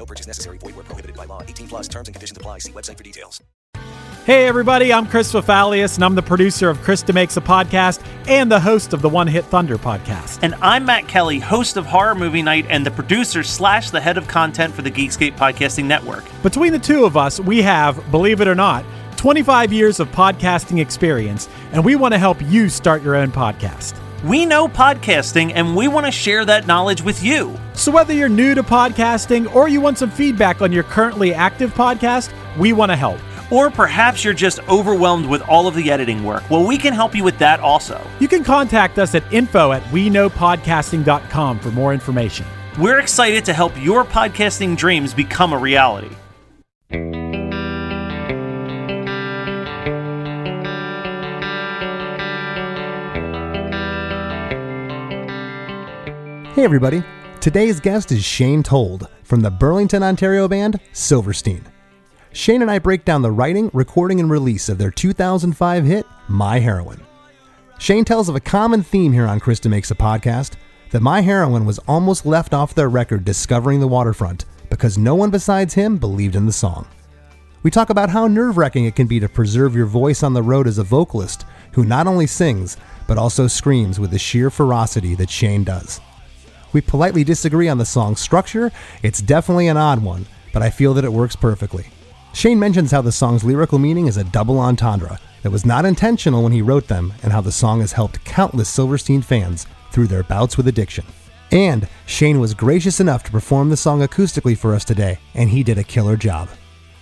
No purchase necessary. Void where prohibited by law. 18 plus terms and conditions apply. See website for details. Hey, everybody, I'm Chris Fafalius, and I'm the producer of Krista Makes a Podcast and the host of the One Hit Thunder podcast. And I'm Matt Kelly, host of Horror Movie Night and the producer slash the head of content for the Geekscape Podcasting Network. Between the two of us, we have, believe it or not, 25 years of podcasting experience, and we want to help you start your own podcast. We know podcasting, and we want to share that knowledge with you. So, whether you're new to podcasting or you want some feedback on your currently active podcast, we want to help. Or perhaps you're just overwhelmed with all of the editing work. Well, we can help you with that also. You can contact us at info at we knowpodcasting.com for more information. We're excited to help your podcasting dreams become a reality. Hey everybody, today's guest is Shane Told from the Burlington, Ontario band Silverstein. Shane and I break down the writing, recording, and release of their 2005 hit, My Heroine. Shane tells of a common theme here on Krista Makes a Podcast that My Heroine was almost left off their record Discovering the Waterfront because no one besides him believed in the song. We talk about how nerve wracking it can be to preserve your voice on the road as a vocalist who not only sings, but also screams with the sheer ferocity that Shane does. We politely disagree on the song's structure. It's definitely an odd one, but I feel that it works perfectly. Shane mentions how the song's lyrical meaning is a double entendre that was not intentional when he wrote them, and how the song has helped countless Silverstein fans through their bouts with addiction. And Shane was gracious enough to perform the song acoustically for us today, and he did a killer job.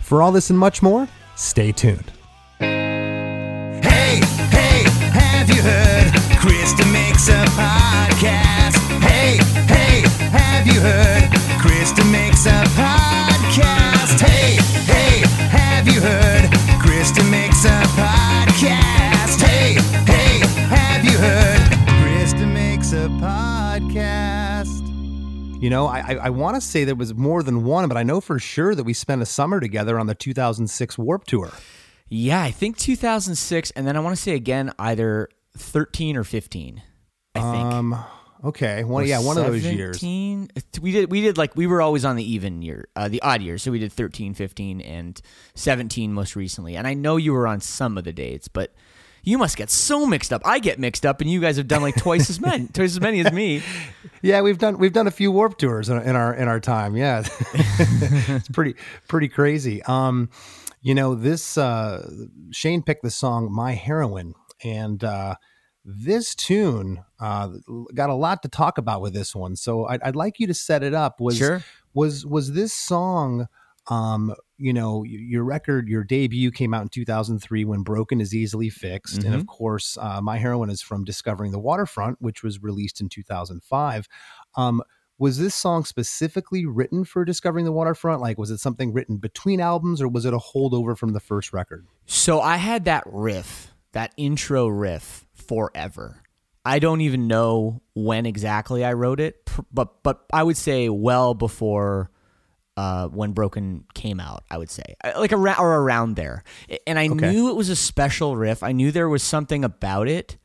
For all this and much more, stay tuned. Hey, hey, have you heard? Krista makes a podcast. Hey, you heard? Krista makes a podcast. Hey, hey, have you heard? Krista makes a podcast. Hey, hey, have you heard? Krista makes a podcast. You know, I, I, I want to say there was more than one, but I know for sure that we spent a summer together on the 2006 Warped Tour. Yeah, I think 2006, and then I want to say again either 13 or 15. I think. Um, okay, one, yeah, one of those years. 17? We did. We did like we were always on the even year, uh, the odd year. So we did 13, 15, and 17 most recently. And I know you were on some of the dates, but you must get so mixed up. I get mixed up, and you guys have done like twice as many, twice as many as me. Yeah, we've done we've done a few Warped Tours in, in our in our time. Yeah, it's pretty pretty crazy. Um, you know, this uh, Shane picked the song "My Heroine," and uh, this tune uh, got a lot to talk about with this one. So I'd, I'd like you to set it up. Was Sure. was was this song? Um, you know, your record, your debut came out in 2003 when Broken is Easily Fixed. And of course, uh, My Heroine is from Discovering the Waterfront, which was released in 2005. Um, was this song specifically written for Discovering the Waterfront? Like, was it something written between albums or was it a holdover from the first record? So I had that riff, that intro riff forever. I don't even know when exactly I wrote it, but but I would say well before uh, when Broken came out. I would say Uh, like around or around there, and I Okay. knew it was a special riff. I knew there was something about it.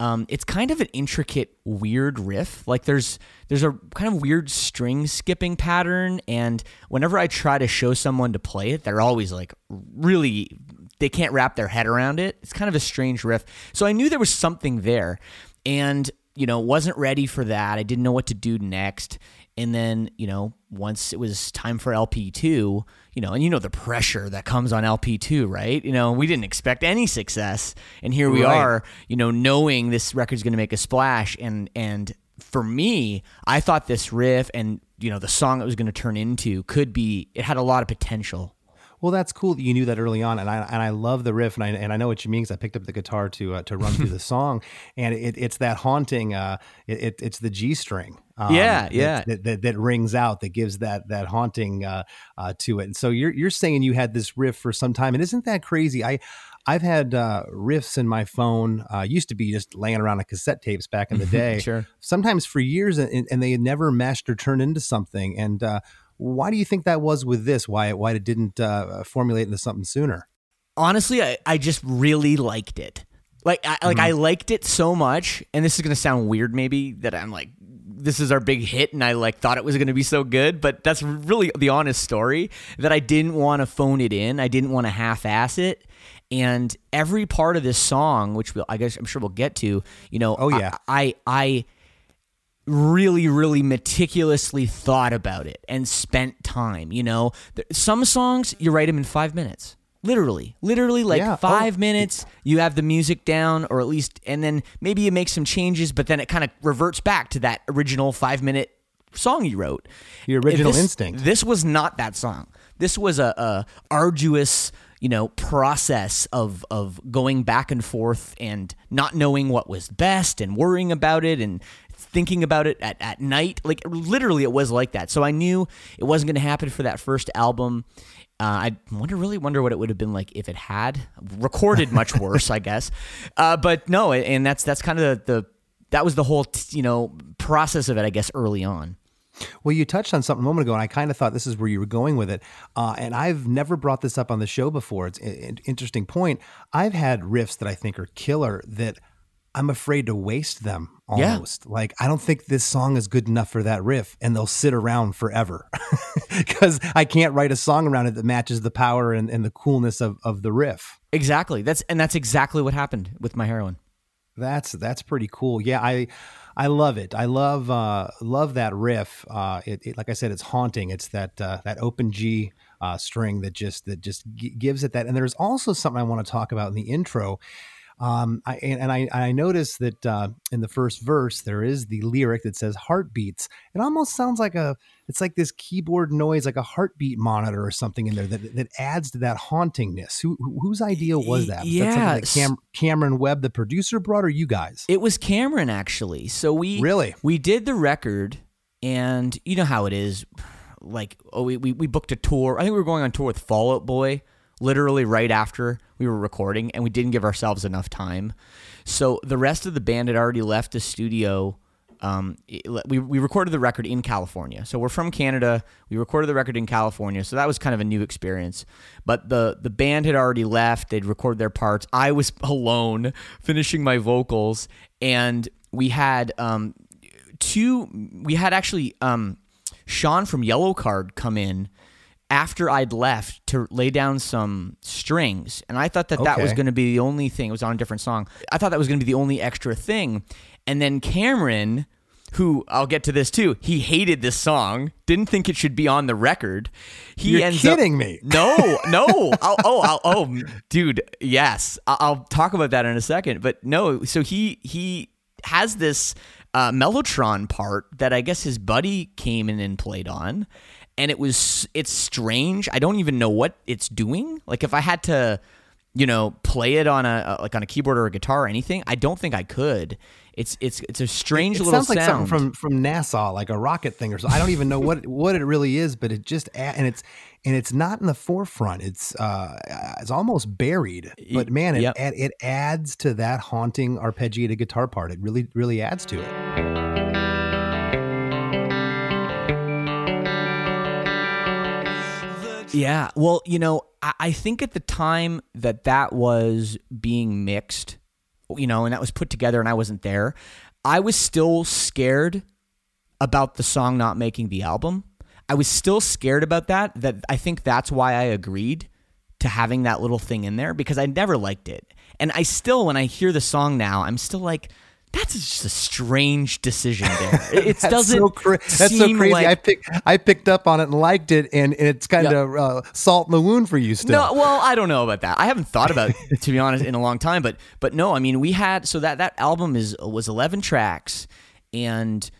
Um, it's kind of an intricate, weird riff. Like there's there's a kind of weird string skipping pattern, and whenever I try to show someone to play it, they're always like really they can't wrap their head around it. It's kind of a strange riff. So I knew there was something there, and you know wasn't ready for that. I didn't know what to do next. And then, you know, once it was time for LP2, you know, and you know the pressure that comes on LP2, right? You know, we didn't expect any success. And here we Right. are, you know, knowing this record's going to make a splash and and for me, I thought this riff and you know the song it was going to turn into could be it had a lot of potential. Well, that's cool that you knew that early on, and I and I love the riff, and I and I know what you mean because I picked up the guitar to uh, to run through the song, and it, it's that haunting. Uh, it, it, it's the G string. um, Yeah, that- yeah. That, that, that rings out, that gives that that haunting uh, uh, to it. And so you're you're saying you had this riff for some time, and isn't that crazy? I I've had uh, riffs in my phone. Uh, used to be just laying around on cassette tapes back in the day. Sure. Sometimes for years, and, and they had never meshed or turned into something. And uh, why do you think that was with this? Why it why it didn't uh, formulate into something sooner? honestly, I, I just really liked it. Like, I, like I liked it so much, and this is gonna sound weird, maybe that I'm like, this is our big hit, and I like thought it was gonna be so good, but that's really the honest story that I didn't want to phone it in. I didn't want to half-ass it, and every part of this song, which we'll, I guess I'm sure we'll get to, you know, Oh, yeah. I, I, I really really meticulously thought about it and spent time you know some songs you write them in five minutes literally literally like Yeah. Oh, five minutes you have the music down or at least and then maybe you make some changes but then it kind of reverts back to that original five minute song you wrote Your original This- instinct. this was not that song this was a, a arduous you know process of of going back and forth and not knowing what was best and worrying about it and thinking about it at, at night like literally it was like that so i knew it wasn't going to happen for that first album uh, I wonder, really wonder what it would have been like if it had recorded much worse, I guess. Uh, but no, and that's that's kind of the, the that was the whole t- you know process of it, I guess, early on. Well, you touched on something a moment ago, and I kind of thought this is where you were going with it. Uh, and I've never brought this up on the show before. It's an interesting point. I've had riffs that I think are killer that I'm afraid to waste them Yeah. almost. Like, I don't think this song is good enough for that riff, and they'll sit around forever because I can't write a song around it that matches the power and, and the coolness of, of the riff. Exactly. That's and that's exactly what happened with my heroine. That's that's pretty cool. Yeah, I I love it. I love uh love that riff. Uh it, it like I said it's haunting. It's that uh that open G uh string that just that just g- gives it that. And there's also something I want to talk about in the intro. Um I and, and I I noticed that uh in the first verse there is the lyric that says heartbeats. It almost sounds like a it's like this keyboard noise like a heartbeat monitor or something in there that that adds to that hauntingness. Who who- whose idea was that? Was that something that Cam, Cameron Webb the producer brought or you guys? It was Cameron actually. So we Really? we did the record, and you know how it is. Like oh, we, we we booked a tour. I think we were going on tour with Fall Out Boy. Literally right after we were recording, and we didn't give ourselves enough time. So the rest of the band had already left the studio. Um, we, we recorded the record in California. So we're from Canada. We recorded the record in California. So that was kind of a new experience. But the the band had already left. They'd recorded their parts. I was alone finishing my vocals, and we had um, two. We had actually um, Sean from Yellowcard come in after I'd left to lay down some strings, and I thought that that was going to be the only thing. It was on a different song. I thought that was going to be the only extra thing, and then Cameron. Who I'll get to this too. He hated this song. Didn't think it should be on the record. He You're ends kidding up, me. No, no. I'll, oh, I'll, oh, dude. Yes, I'll talk about that in a second. But no, so he he has this uh, mellotron part that I guess his buddy came in and played on, and it was it's strange. I don't even know what it's doing. Like if I had to, you know, play it on a like on a keyboard or a guitar or anything, I don't think I could. It's it's it's a strange it little sounds like sound. something from from NASA, like a rocket thing or something. I don't even know what what it really is, but it just and it's and it's not in the forefront. It's uh it's almost buried. But man, it Yep. it adds to that haunting arpeggiated guitar part. It really really adds to it. Yeah. Well, you know, I, I think at the time that that was being mixed, you know, and that was put together and I wasn't there, I was still scared about the song not making the album. I was still scared about that. That I think that's why I agreed to having that little thing in there because I never liked it. And I still, when I hear the song now, I'm still like, that's just a strange decision there. It, doesn't. so cra- that's so crazy. like- I picked I picked up on it and liked it, and, and it's kind of uh, salt in the wound for you still. No, well, I don't know about that. I haven't thought about it, to be honest in a long time, but but no, I mean we had so that that album is was 11 tracks and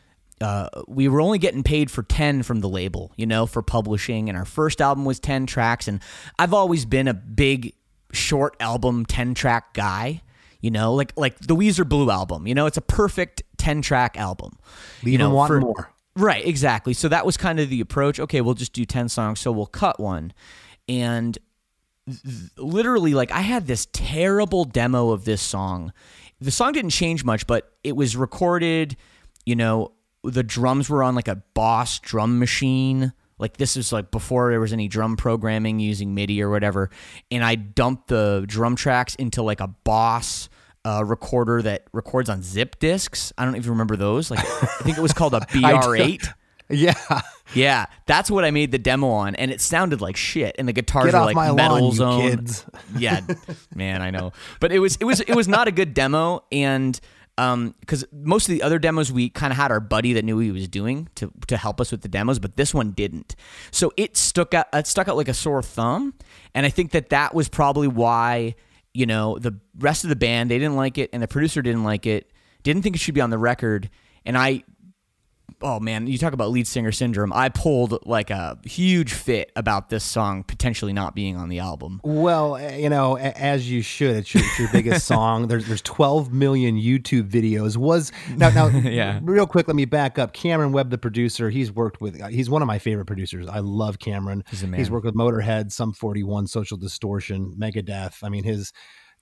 uh, we were only getting paid for 10 from the label, you know, for publishing and our first album was 10 tracks and I've always been a big short album 10 track guy. You know, like like the Weezer Blue album. You know, it's a perfect ten track album. Leave you know, wanting for- more. Right, exactly. So that was kind of the approach. Okay, we'll just do 10 songs, so we'll cut one. And literally, like, I had this terrible demo of this song. The song didn't change much, but it was recorded, you know, the drums were on like a Boss drum machine. Like, this is like before there was any drum programming using MIDI or whatever. And I dumped the drum tracks into like a Boss uh, recorder that records on zip discs. I don't even remember those. Like I think it was called a BR8. Yeah. Yeah, that's what I made the demo on, and it sounded like shit. And the guitars Get were like metal lawn, zone. kids. Yeah, man, I know. But it was it was it was not a good demo, and um, because most of the other demos we kind of had our buddy that knew what he was doing to to help us with the demos, but this one didn't. So it stuck out it stuck out like a sore thumb, and I think that that was probably why you know the rest of the band they didn't like it, and the producer didn't like it, didn't think it should be on the record, and I oh man, you talk about lead singer syndrome. I pulled like a huge fit about this song potentially not being on the album. Well, eh, you know, as you should. It's your, it's your biggest song. There's there's 12 million YouTube videos. Was now now Yeah. real quick. Let me back up. Cameron Webb, the producer, he's worked with. uh, He's one of my favorite producers. I love Cameron. He's a man. He's worked with Motorhead, Sum 41, Social Distortion, Megadeth. I mean, his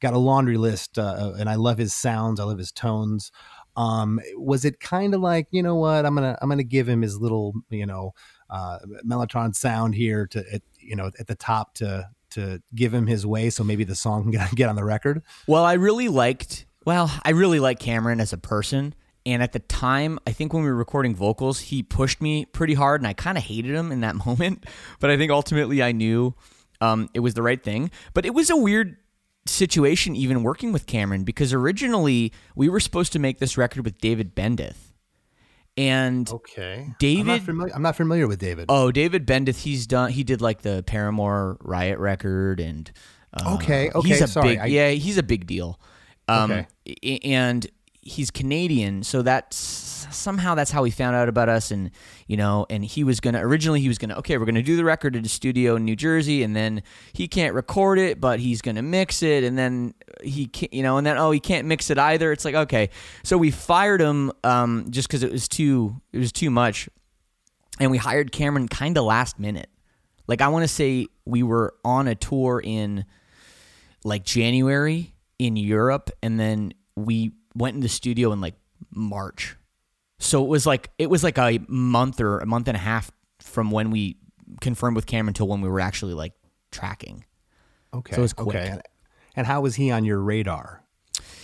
got a laundry list, uh, and I love his sounds. I love his tones. Um, was it kind of like you know what I'm gonna I'm gonna give him his little you know uh, mellotron sound here to at, you know at the top to to give him his way so maybe the song can get, on the record. Well, I really liked. Well, I really like Cameron as a person. And at the time, I think when we were recording vocals, he pushed me pretty hard, and I kind of hated him in that moment. But I think ultimately, I knew um, it was the right thing. But it was a weird situation, even working with Cameron, because originally we were supposed to make this record with David Bendeth, and Okay, I'm not David- familiar. I'm not familiar with David. Oh, David Bendeth, he's done. He did like the Paramore Riot record, and uh, Okay, okay, he's a sorry, big, I- yeah, he's a big deal. Um, Okay. and he's Canadian, so that's somehow that's how he found out about us, and you know, and he was gonna originally he was gonna okay, we're gonna do the record at a studio in New Jersey, and then he can't record it, but he's gonna mix it, and then he can't, you know, and then oh, he can't mix it either. It's like okay, so we fired him um, just because it was too it was too much and we hired Cameron kind of last minute. Like I want to say we were on a tour in like January in Europe and then we went in the studio in like March. So it was like it was like a month or a month and a half from when we confirmed with Cameron till when we were actually like tracking. okay, so it's quick. okay. And, and how was he on your radar?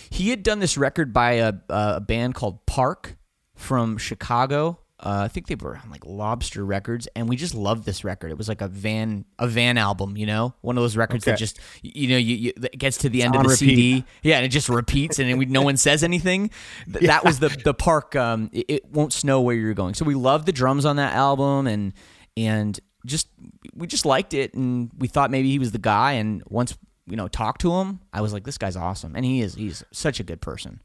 He had done this record by a, a band called Park from Chicago. Uh, I think they were on like Lobster Records, and we just loved this record. It was like a van, a van album, you know, one of those records that just, you know, you, you it gets to the end of the repeat. CD, yeah, and it just repeats, and we, no one says anything. Th- That was the the Park. Um, it, it won't snow where you're going. So we loved the drums on that album, and and just we just liked it, and we thought maybe he was the guy. And once you know talked to him, I was like, this guy's awesome, and he is. He's such a good person.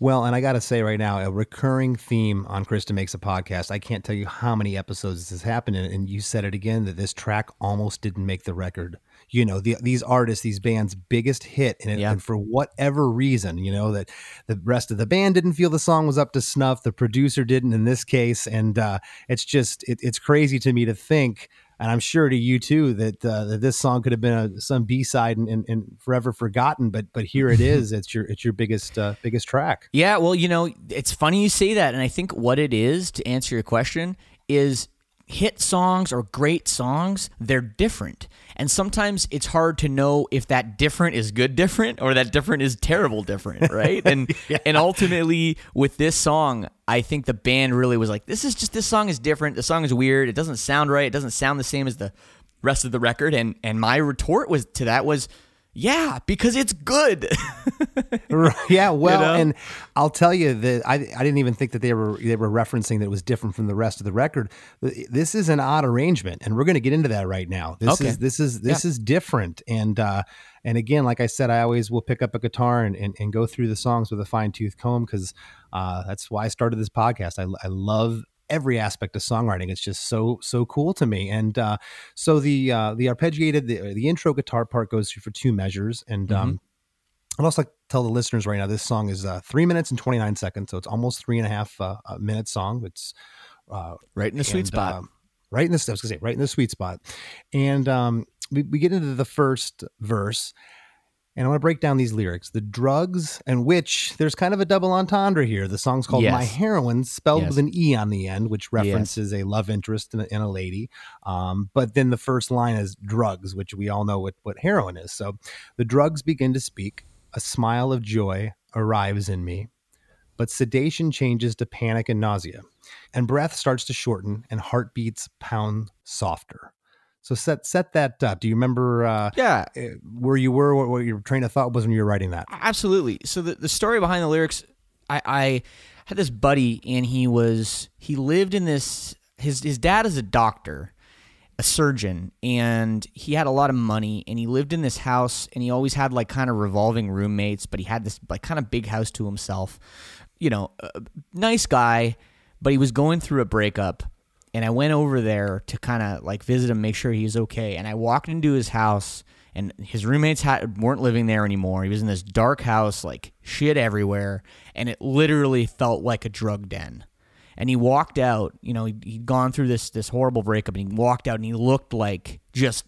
Well, and I got to say right now, a recurring theme on Krista Makes a Podcast. I can't tell you how many episodes this has happened, and, and you said it again that this track almost didn't make the record. You know, the, these artists, these bands' biggest hit, and, it, Yeah. and for whatever reason, you know that the rest of the band didn't feel the song was up to snuff. The producer didn't in this case, and uh, it's just it, it's crazy to me to think. And I'm sure to you too that uh, that this song could have been a, some B side and, and, and forever forgotten, but but here it is. It's your it's your biggest uh, biggest track. Yeah, well, you know, it's funny you say that, and I think what it is to answer your question is hit songs or great songs, they're different. And sometimes it's hard to know if that different is good different or that different is terrible different, right? And and ultimately with this song, I think the band really was like, this is just this song is different. The song is weird. It doesn't sound right. It doesn't sound the same as the rest of the record. And and my retort was to that was, yeah, because it's good. Yeah, well, know? and I'll tell you that I, I didn't even think that they were they were referencing that it was different from the rest of the record. This is an odd arrangement, and we're going to get into that right now. This Okay. is this is this is different, and uh, and again, like I said, I always will pick up a guitar and, and, and go through the songs with a fine tooth comb because uh, that's why I started this podcast. I, I love every aspect of songwriting. It's just so so cool to me. And uh, so the uh, the arpeggiated the, the intro guitar part goes through for two measures, and um, I'd also like to tell the listeners right now this song is uh, three minutes and 29 seconds. So it's almost three and a half uh, minute song. It's uh, Right in the sweet and, spot. um, right in the I was gonna say right in the sweet spot, and um, we, we get into the first verse, and I want to break down these lyrics. The drugs and which there's kind of a double entendre here. The song's called Yes. "My Heroine," spelled Yes. with an e on the end, which references a love interest in a, in a lady. Um, but then the first line is drugs, which we all know what what heroin is. So the drugs begin to speak. A smile of joy arrives in me, but sedation changes to panic and nausea and breath starts to shorten and heartbeats pound softer. So set set that up. Do you remember uh, Yeah, uh, where you were, what, what your train of thought was when you were writing that? absolutely. So the, the story behind the lyrics, I, I had this buddy and he was he lived in this his his dad is a doctor, a surgeon, and he had a lot of money and he lived in this house and he always had like kind of revolving roommates, but he had this like kind of big house to himself. You know, nice guy, but he was going through a breakup and I went over there to kind of like visit him, make sure he was okay. And I walked into his house, and his roommates had, weren't living there anymore. He was in this dark house, like shit everywhere, and it literally felt like a drug den. And he walked out, you know, he'd, he'd gone through this this horrible breakup, and he walked out, and he looked like just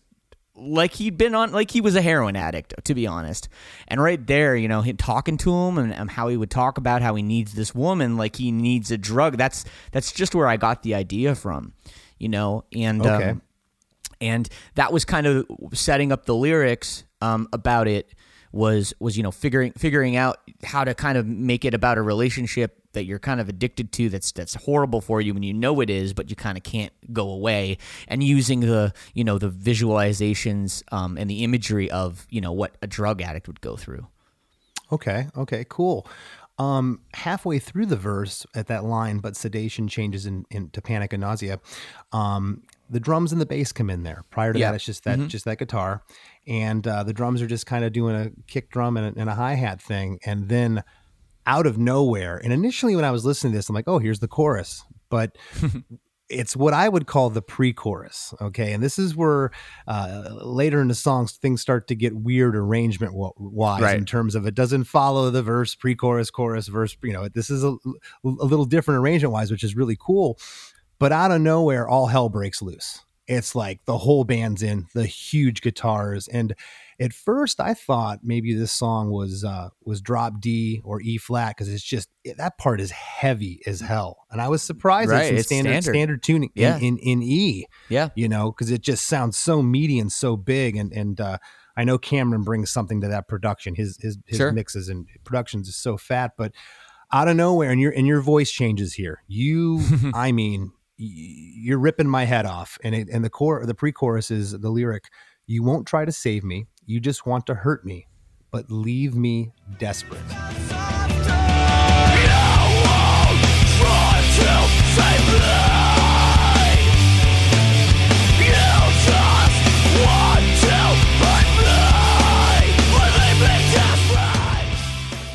like he'd been on like he was a heroin addict to be honest. And right there you know him talking to him and, and how he would talk about how he needs this woman like he needs a drug. That's that's just where i got the idea from you know? And Okay. um, and that was kind of setting up the lyrics um, about it was was you know figuring figuring out how to kind of make it about a relationship that you're kind of addicted to that's that's horrible for you and you know it is but you kind of can't go away and using the you know the visualizations um, and the imagery of you know what a drug addict would go through Okay, okay, cool. Um, halfway through the verse at that line, but sedation changes in, into panic and nausea. Um, the drums and the bass come in there. Prior to that, it's just that just that guitar, and uh, the drums are just kind of doing a kick drum and a, and a hi hat thing, and then out of nowhere. And initially, when I was listening to this, I'm like, oh, here's the chorus, but. It's what I would call the pre-chorus, okay, and this is where uh, later in the songs things start to get weird arrangement wise Right. in terms of it doesn't follow the verse, pre-chorus, chorus, verse. You know, this is a, a little different arrangement wise, which is really cool. But out of nowhere, all hell breaks loose. It's like the whole band's in, the huge guitars, and at first I thought maybe this song was uh, was drop D or E flat because it's just that part is heavy as hell, and I was surprised Right, it's standard, standard. standard tuning in- Yeah. in, in E yeah you know, because it just sounds so meaty and so big. And and uh, I know Cameron brings something to that production. His his his Sure. mixes and productions is so fat, but out of nowhere, and your and your voice changes here. You, I mean, you're ripping my head off. And it and the core, the pre-chorus is the lyric: "You won't try to save me. You just want to hurt me, but leave me desperate."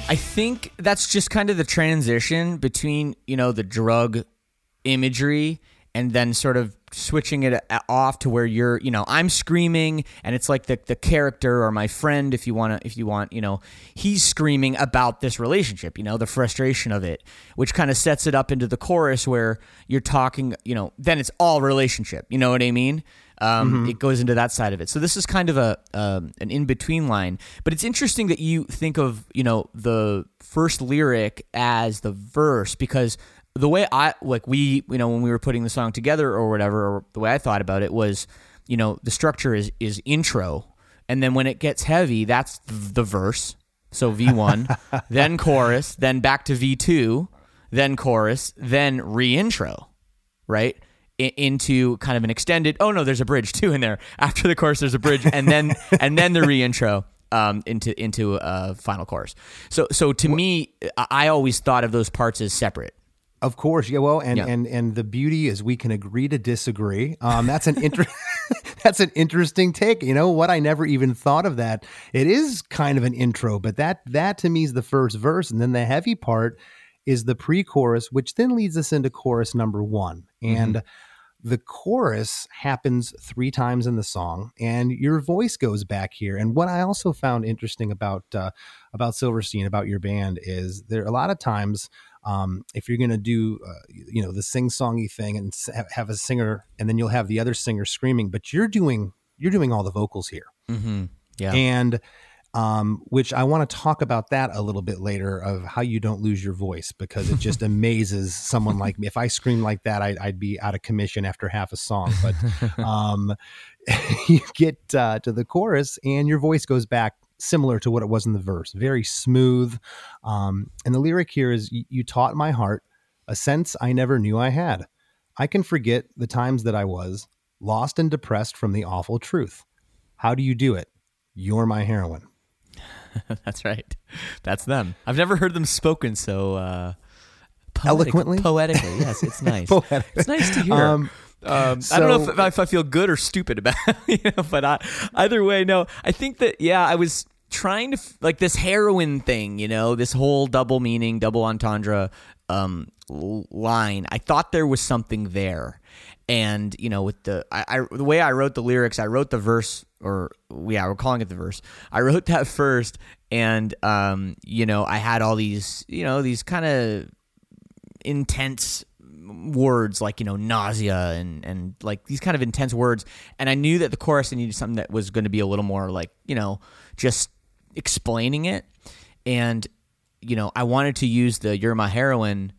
I think that's just kind of the transition between, you know, the drug imagery and then sort of switching it off to where you're, you know, I'm screaming and it's like the the character or my friend if you want to if you want, you know, he's screaming about this relationship, you know, the frustration of it, which kind of sets it up into the chorus where you're talking, you know, then it's all relationship, you know what I mean? Um, It goes into that side of it. So this is kind of a um, an in between line, but it's interesting that you think of you know the first lyric as the verse because the way I like we you know when we were putting the song together or whatever, or the way I thought about it was you know the structure is is intro, and then when it gets heavy, that's the, the verse. So V one, then chorus, then back to V two, then chorus, then reintro right? I- into kind of an extended oh no there's a bridge too in there. After the chorus there's a bridge and then and then the reintro um, into into a final chorus. So so to me I always thought of those parts as separate Of course, yeah. Well, and Yeah. and and the beauty is we can agree to disagree. Um, that's an inter- that's an interesting take. You know what? I never even thought of that. It is kind of an intro, but that that to me is the first verse, and then the heavy part is the pre-chorus, which then leads us into chorus number one, and. The chorus happens three times in the song, and your voice goes back here. And what I also found interesting about uh, about Silverstein, about your band, is there a lot of times um, if you're going to do, uh, you know, the sing songy thing and have, a singer, and then you'll have the other singer screaming, but you're doing you're doing all the vocals here, Mm-hmm. Yeah. and um, which I want to talk about that a little bit later of how you don't lose your voice because it just amazes someone like me. If I screamed like that, I'd, I'd be out of commission after half a song. But um, you get uh, to the chorus and your voice goes back similar to what it was in the verse, very smooth. Um, and the lyric here is You taught my heart a sense I never knew I had. I can forget the times that I was lost and depressed from the awful truth. How do you do it? You're my heroine. That's right. That's them. I've never heard them spoken so uh, poetic- Eloquently? poetically. Yes, it's nice. It's nice to hear. Um, Um, I don't know if, if I feel good or stupid about it, you know, but I, either way, no. I think that yeah, I was trying to like this heroin thing, you know, this whole double meaning, double entendre um, line. I thought there was something there, and you know, with the I, I the way I wrote the lyrics, I wrote the verse, or yeah, we're calling it the verse. I wrote that first, and um, you know, I had all these, you know, these kind of intense words like you know nausea and and like these kind of intense words and i knew that the chorus needed something that was going to be a little more like you know just explaining it. And you know i wanted to use the you're my heroine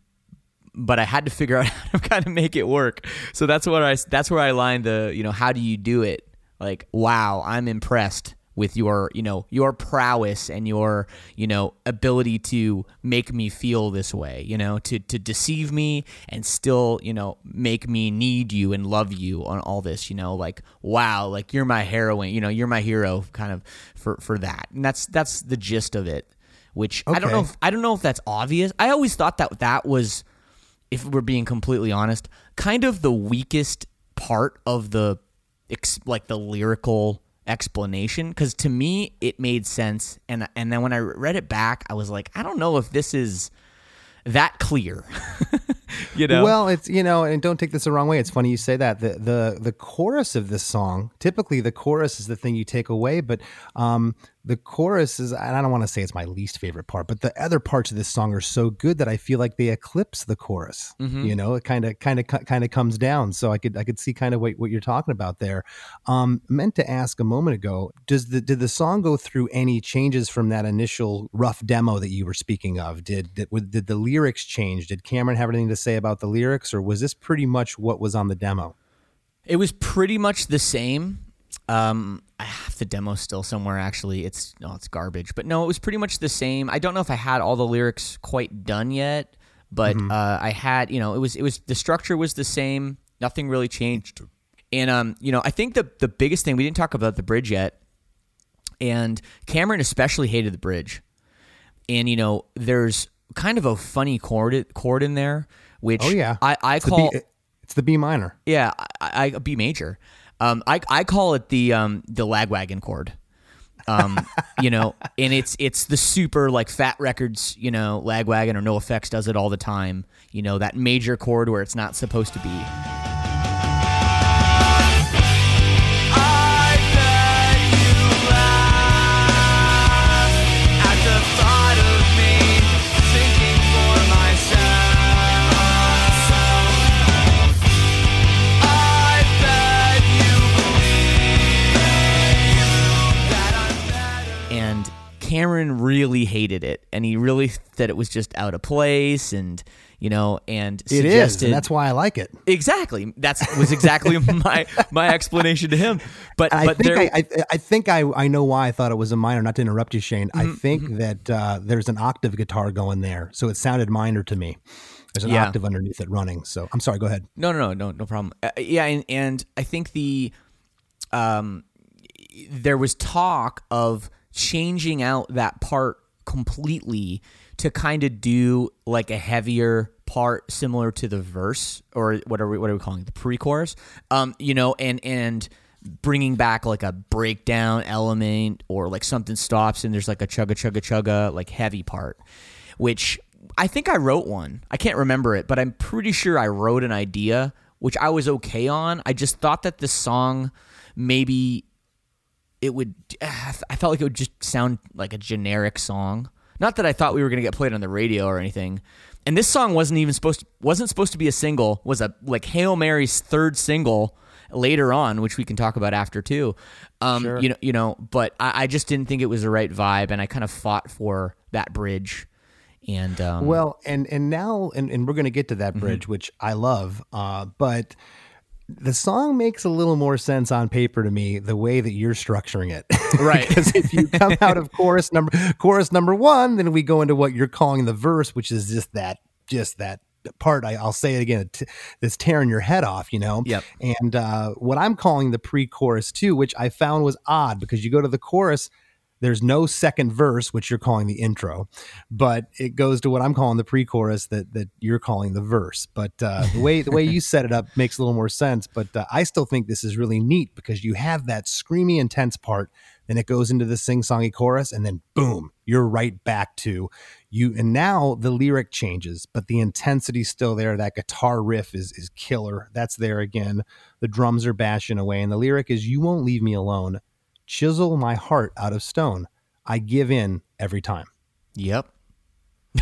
but i had to figure out how to kind of make it work. So that's what i that's where i lined the you know how do you do it? Like wow i'm impressed with your you know your prowess and your you know ability to make me feel this way you know to to deceive me and still you know make me need you and love you on all this you know like wow like you're my heroine you know you're my hero kind of for for that. And that's that's the gist of it which i don't know if, i don't know if that's obvious. I always thought that that was if we're being completely honest, kind of the weakest part of the like the lyrical explanation because to me it made sense and and then when I read it back I was like I don't know if this is that clear. you know. Well, it's you know, and don't take this the wrong way. It's funny you say that. The the the chorus of this song, typically the chorus is the thing you take away, but um the chorus is and I don't want to say it's my least favorite part, but the other parts of this song are so good that I feel like they eclipse the chorus. You know, it kind of kind of kind of comes down. So I could I could see kind of what, what you're talking about there. Um meant to ask a moment ago, does the did the song go through any changes from that initial rough demo that you were speaking of? Did did, did the lyrics change? Did Cameron have anything to say about the lyrics or was this pretty much what was on the demo? It was pretty much the same. Um, I have the demo still somewhere. Actually, it's no, it's garbage. But no, it was pretty much the same. I don't know if I had all the lyrics quite done yet, but uh, I had. You know, it was it was the structure was the same. Nothing really changed. And um, you know, I think the the biggest thing we didn't talk about the bridge yet, and Cameron especially hated the bridge. And you know, there's kind of a funny chord chord in there, which Oh yeah. I I It's the call B, it's the B minor. yeah, I, I B major. Um, I I call it the um the lagwagon chord. Um, you know, and it's it's the super like Fat Records, you know, lagwagon or NOFX does it all the time. You know that major chord where it's not supposed to be. Cameron really hated it, and he really said it was just out of place, and you know, and It is, and that's why I like it. exactly that's was exactly my my explanation to him. But And I but think there, I, I, I think I, I know why I thought it was a minor. Not to interrupt you, Shane. I Mm-hmm, think that uh, there's an octave guitar going there, so it sounded minor to me. There's an Yeah. octave underneath it running. So I'm sorry. Go ahead. No, no, no, no, no problem. Uh, yeah, and, and I think the um, there was talk of changing out that part completely to kind of do like a heavier part similar to the verse or what are we what are we calling it? the pre-chorus um you know and and bringing back like a breakdown element or like something stops and there's like a chugga chugga chugga like heavy part which I think I wrote one. I can't remember it, but I'm pretty sure I wrote an idea which I was okay on. I just thought that this song maybe it would I felt like it would just sound like a generic song. Not that I thought we were going to get played on the radio or anything. and this song wasn't even supposed to, wasn't supposed to be a single. Was a like Hail Mary's third single later on, which we can talk about after too. Um, You know, you know, but I, I just didn't think it was the right vibe, and I kind of fought for that bridge. And um, Well, and and now and, and we're going to get to Mm-hmm. that bridge, which I love. Uh, but the song makes a little more sense on paper to me the way that you're structuring it. Right. Because if you come out of chorus number chorus number one, then we go into what you're calling the verse, which is just that just that part. I, I'll say it again. T- that's tearing your head off. You know. Yep. And uh, what I'm calling the pre-chorus too, which I found was odd because you go to the chorus. There's no second verse, which you're calling the intro, but it goes to what I'm calling the pre-chorus that that you're calling the verse. But uh, the way the way you set it up makes a little more sense. But uh, I still think this is really neat because you have that screamy, intense part, then it goes into the sing-songy chorus, and then boom, you're right back to you. And now the lyric changes, but the intensity's still there. That guitar riff is is killer. That's there again. The drums are bashing away, and the lyric is "You won't leave me alone." Chisel my heart out of stone. I give in every time. Yep.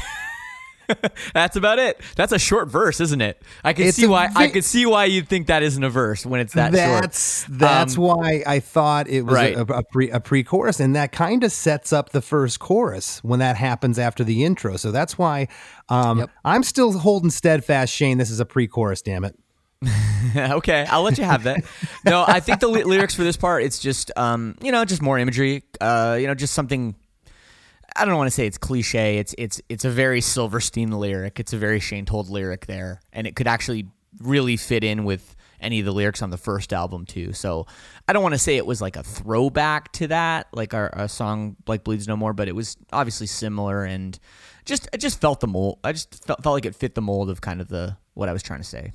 That's about it. That's a short verse, isn't it? I can It's see why. I vi- could see why you'd think that isn't a verse when it's that that's short. that's Um, why I thought it was right. a, a pre a pre chorus, and that kind of sets up the first chorus when that happens after the intro. So that's why um, I'm still holding steadfast, Shane. This is a pre chorus. Damn it. okay, I'll let you have that. No, I think the ly- lyrics for this part, it's just, um, you know, just more imagery. Uh, you know, just something. I don't want to say it's cliche. It's it's it's a very Silverstein lyric. It's a very Shane Told lyric there, and it could actually really fit in with any of the lyrics on the first album too. So I don't want to say it was like a throwback to that, like our, a song like Bleeds No More, but it was obviously similar and just it just felt the mold. I just felt, felt like it fit the mold of kind of the what I was trying to say.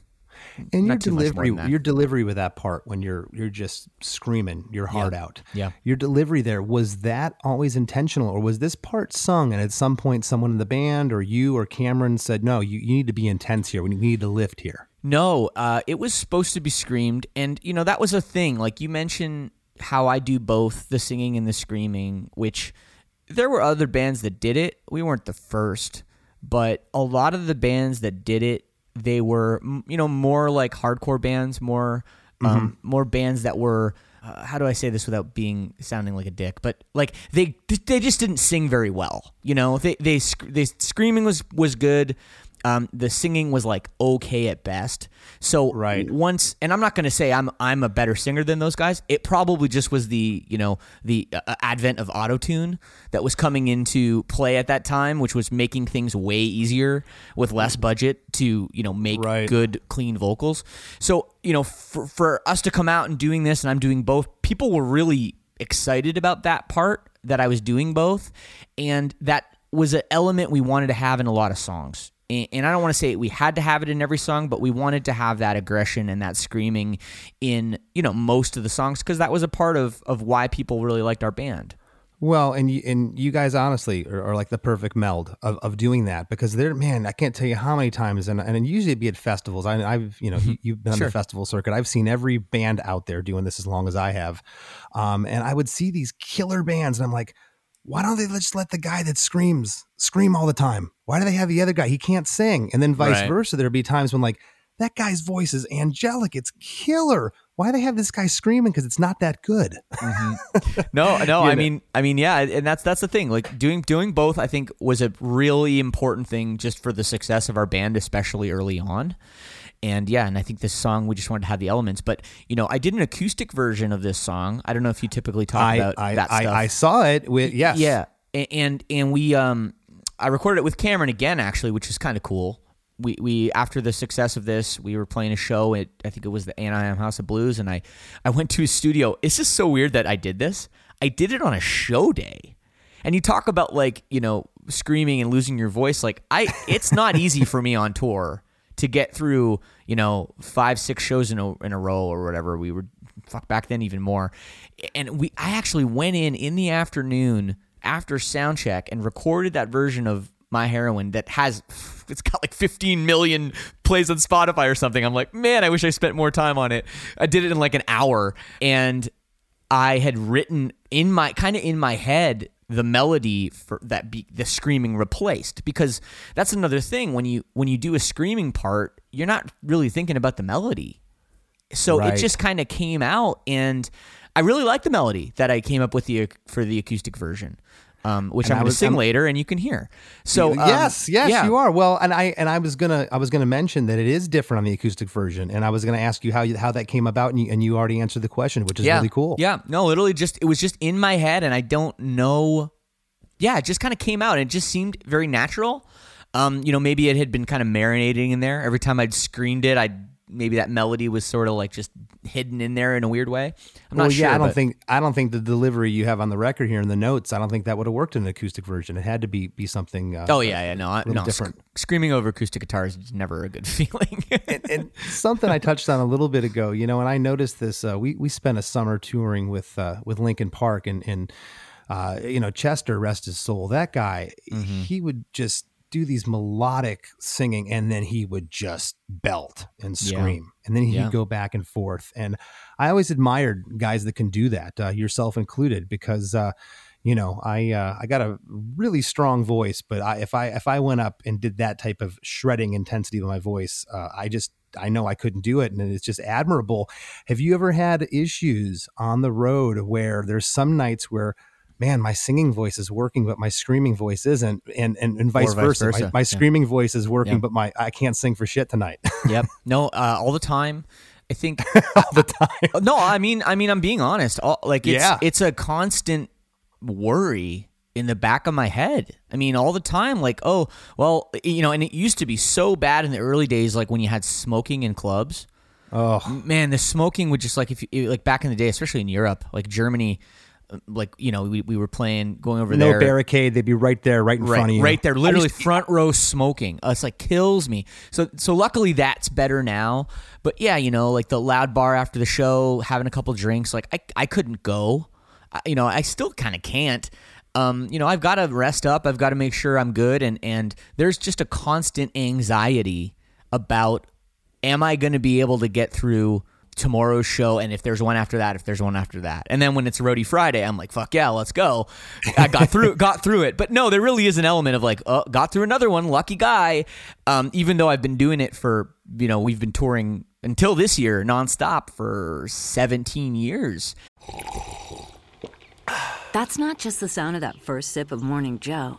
And your Not more delivery, your delivery with that part when you're you're just screaming your heart out. Yeah. Your delivery there was that always intentional, or was this part sung? And at some point, someone in the band, or you, or Cameron said, "No, you, you need to be intense here. We need- we need to lift here." No, uh, it was supposed to be screamed, and you know that was a thing. Like you mentioned, how I do both the singing and the screaming, which there were other bands that did it. We weren't the first, but a lot of the bands that did it, they were you know more like hardcore bands, more um, more bands that were. Uh, how do I say this without being sounding like a dick? But like they they just didn't sing very well. You know, they they they screaming was was good. Um, the singing was like okay at best. So Right. once, and I'm not going to say I'm I'm a better singer than those guys. It probably just was the you know the uh, advent of autotune that was coming into play at that time, which was making things way easier with less budget to you know make Right. good clean vocals. So you know for for us to come out and doing this, and I'm doing both. People were really excited about that part that I was doing both, and that was an element we wanted to have in a lot of songs. And and I don't want to say we had to have it in every song, but we wanted to have that aggression and that screaming in you know most of the songs because that was a part of of why people really liked our band. Well, and you, and you guys honestly are, are like the perfect meld of, of doing that because they're man, I can't tell you how many times, and and usually it'd be at festivals. I, I've you know you, you've been on the festival circuit. I've seen every band out there doing this as long as I have, um, and I would see these killer bands, and I'm like, why don't they just let the guy that screams scream all the time? Why do they have the other guy? He can't sing, and then vice Right. versa. There'd be times when like that guy's voice is angelic, it's killer. Why do they have this guy screaming? Because it's not that good. Mm-hmm. No, no, You I know. mean, I mean, yeah, and that's that's the thing. Like doing doing both, I think, was a really important thing just for the success of our band, especially early on. And yeah, and I think this song we just wanted to have the elements. But you know, I did an acoustic version of this song. I don't know if you typically talk I about I, that I, stuff. I saw it with yes, Yeah, and and we um, I recorded it with Cameron again actually, which is kind of cool. We we after the success of this, we were playing a show at I think it was the Anaheim House of Blues, and I I went to his studio. It's just so weird that I did this. I did it on a show day, and you talk about like you know screaming and losing your voice. Like I, it's not easy for me on tour to get through you know five six shows in a in a row or whatever. We were fuck back then even more, and we I actually went in in the afternoon after sound check and recorded that version of my heroin that has it's got like 15 million plays on Spotify or something. I'm like, man, I wish I spent more time on it. I did it in like an hour and I had written in my kind of in my head the melody for that be the screaming replaced. Because that's another thing when you when you do a screaming part you're not really thinking about the melody. So Right. it just kind of came out and i really like the melody that i came up with the for the acoustic version um, which And i'm going to sing I'm- later and you can hear so um, yes, yes, yeah. you are. Well, and I and I was gonna I was gonna mention that it is different on the acoustic version, and I was gonna ask you how you, how that came about, and you, and you already answered the question, which is yeah. really cool. Yeah, no, literally just it was just in my head, and I don't know. Yeah, it just kind of came out, and it just seemed very natural. Um, you know, maybe it had been kind of marinating in there. Every time I'd screamed it, I would maybe that melody was sort of like just hidden in there in a weird way. I'm well, not sure. yeah, I don't but- think I don't think the delivery you have on the record here in the notes. I don't think that would have worked in an acoustic version. It had to be be something. Uh, Oh yeah, yeah, no, no. sc- different. screaming over acoustic guitars is never a good feeling. and, and something I touched on a little bit ago, you know, and I noticed this. Uh, we we spent a summer touring with uh, with Linkin Park, and and uh, you know Chester, rest his soul. That guy, Mm-hmm. he would just do these melodic singing, and then he would just belt and Yeah. scream, and then he'd Yeah. go back and forth. And I always admired guys that can do that, uh, yourself included, because. Uh, you know, I uh, I got a really strong voice, but I, if I if I went up and did that type of shredding intensity to my voice, uh, I just I know I couldn't do it, and it's just admirable. Have you ever had issues on the road where there's some nights where man, my singing voice is working, but my screaming voice isn't, and and, and vice, vice versa. versa, My, my yeah. screaming voice is working, Yeah. but my I can't sing for shit tonight yep. No, uh, all the time. I think all the time. no, I mean, I mean, I'm being honest. All, like, it's Yeah. it's a constant worry in the back of my head. I mean, all the time. Like, oh, well, you know, and it used to be so bad in the early days, like when you had smoking in clubs. Oh, Man, the smoking would just like if you like back in the day, especially in Europe, like Germany, like you know, we, we were playing going over no there. No barricade. They'd be right there, right in Right, front of you, right there, literally used- front row smoking. It's like kills me. So, so luckily that's better now. But yeah, you know, like the loud bar after the show, having a couple drinks, like I, I couldn't go. I, you know, I still kind of can't. Um, you know, I've got to rest up. I've got to make sure I'm good, and and there's just a constant anxiety about, am I going to be able to get through tomorrow's show and if there's one after that if there's one after that. And then when it's roadie friday i'm like fuck yeah let's go. I got through got through it. But no there really is an element of like oh got through another one lucky guy. Um, even though i've been doing it for you know we've been touring until this year nonstop for 17 years. That's not just the sound of that first sip of Morning Joe.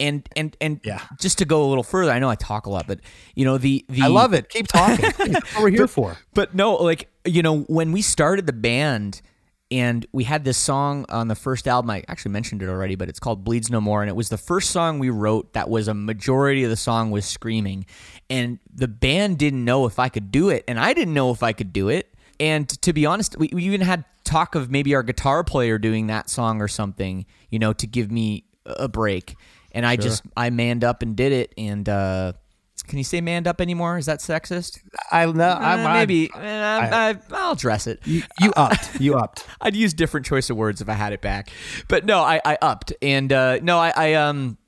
And and and Yeah. just to go a little further i know i talk a lot but you know the the I love it. Keep talking. What we're here for. But no, like you know, when we started the band and we had this song on the first album, I actually mentioned it already, but it's called Bleeds No More, and it was the first song we wrote that was a majority of the song was screaming, and the band didn't know if I could do it, and I didn't know if I could do it. And to be honest, we, we even had talk of maybe our guitar player doing that song or something, you know, to give me a break. And I just I manned up and did it, and uh, can you say manned up anymore? Is that sexist? I know. Uh, maybe uh, I, will dress it. You, you upped. You upped. I'd use different choice of words if I had it back, but no, I, I upped, and uh, no, I, I um.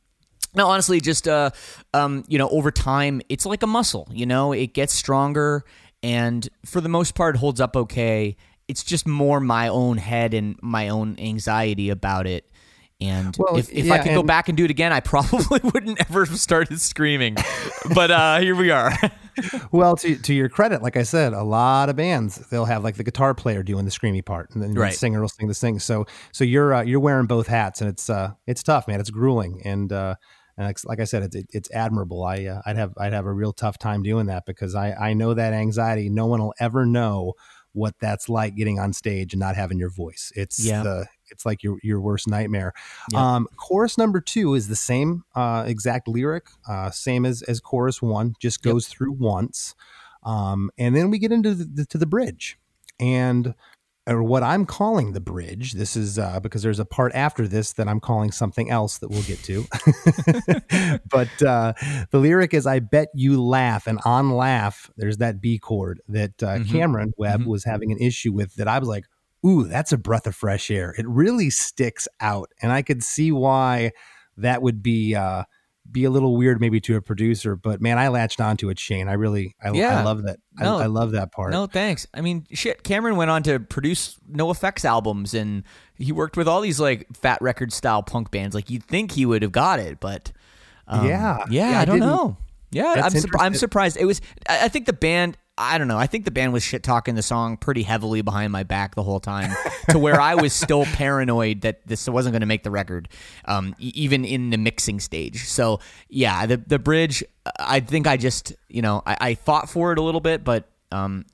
No, honestly, just uh, um, you know, over time, it's like a muscle. You know, it gets stronger, and for the most part, holds up okay. It's just more my own head and my own anxiety about it. And Well, if, if I yeah, could go back and do it again, I probably wouldn't ever have started screaming. but uh, here we are. Well, to to your credit, like I said, a lot of bands they'll have like the guitar player doing the screamy part, and then Right. the singer will sing the sing. So so you're uh, you're wearing both hats, and it's uh it's tough, man. It's grueling, and uh, and it's, like I said, it's it, it's admirable. I uh, I'd have I'd have a real tough time doing that because I I know that anxiety. No one will ever know what that's like getting on stage and not having your voice. It's Yeah. the it's like your your worst nightmare. Um, chorus number two is the same uh, exact lyric, uh, same as as chorus one, just Yep. goes through once, um, and then we get into the, to the bridge, and or what I'm calling the bridge. This is uh, because there's a part after this that I'm calling something else that we'll get to. but uh, the lyric is "I bet you laugh," and on "laugh" there's that B chord that uh, Mhm. Cameron Webb Mhm. was having an issue with. That I was like, "Ooh, that's a breath of fresh air." It really sticks out, and I could see why that would be. Uh, be a little weird maybe to a producer, but man, I latched onto it, Shane. I really, I, I love that. No. I, I love that part. No, thanks. I mean, shit. Cameron went on to produce NOFX albums, and he worked with all these like Fat Record style punk bands. Like you'd think he would have got it, but um, Yeah. yeah, Yeah, I I don't know. Yeah, That's I'm, surp- I'm surprised. It was. I think the band. I don't know. I think the band was shit talking the song pretty heavily behind my back the whole time, to where I was still paranoid that this wasn't going to make the record, um, e- even in the mixing stage. So yeah, the the bridge. I think I just you know I, I fought for it a little bit, but um,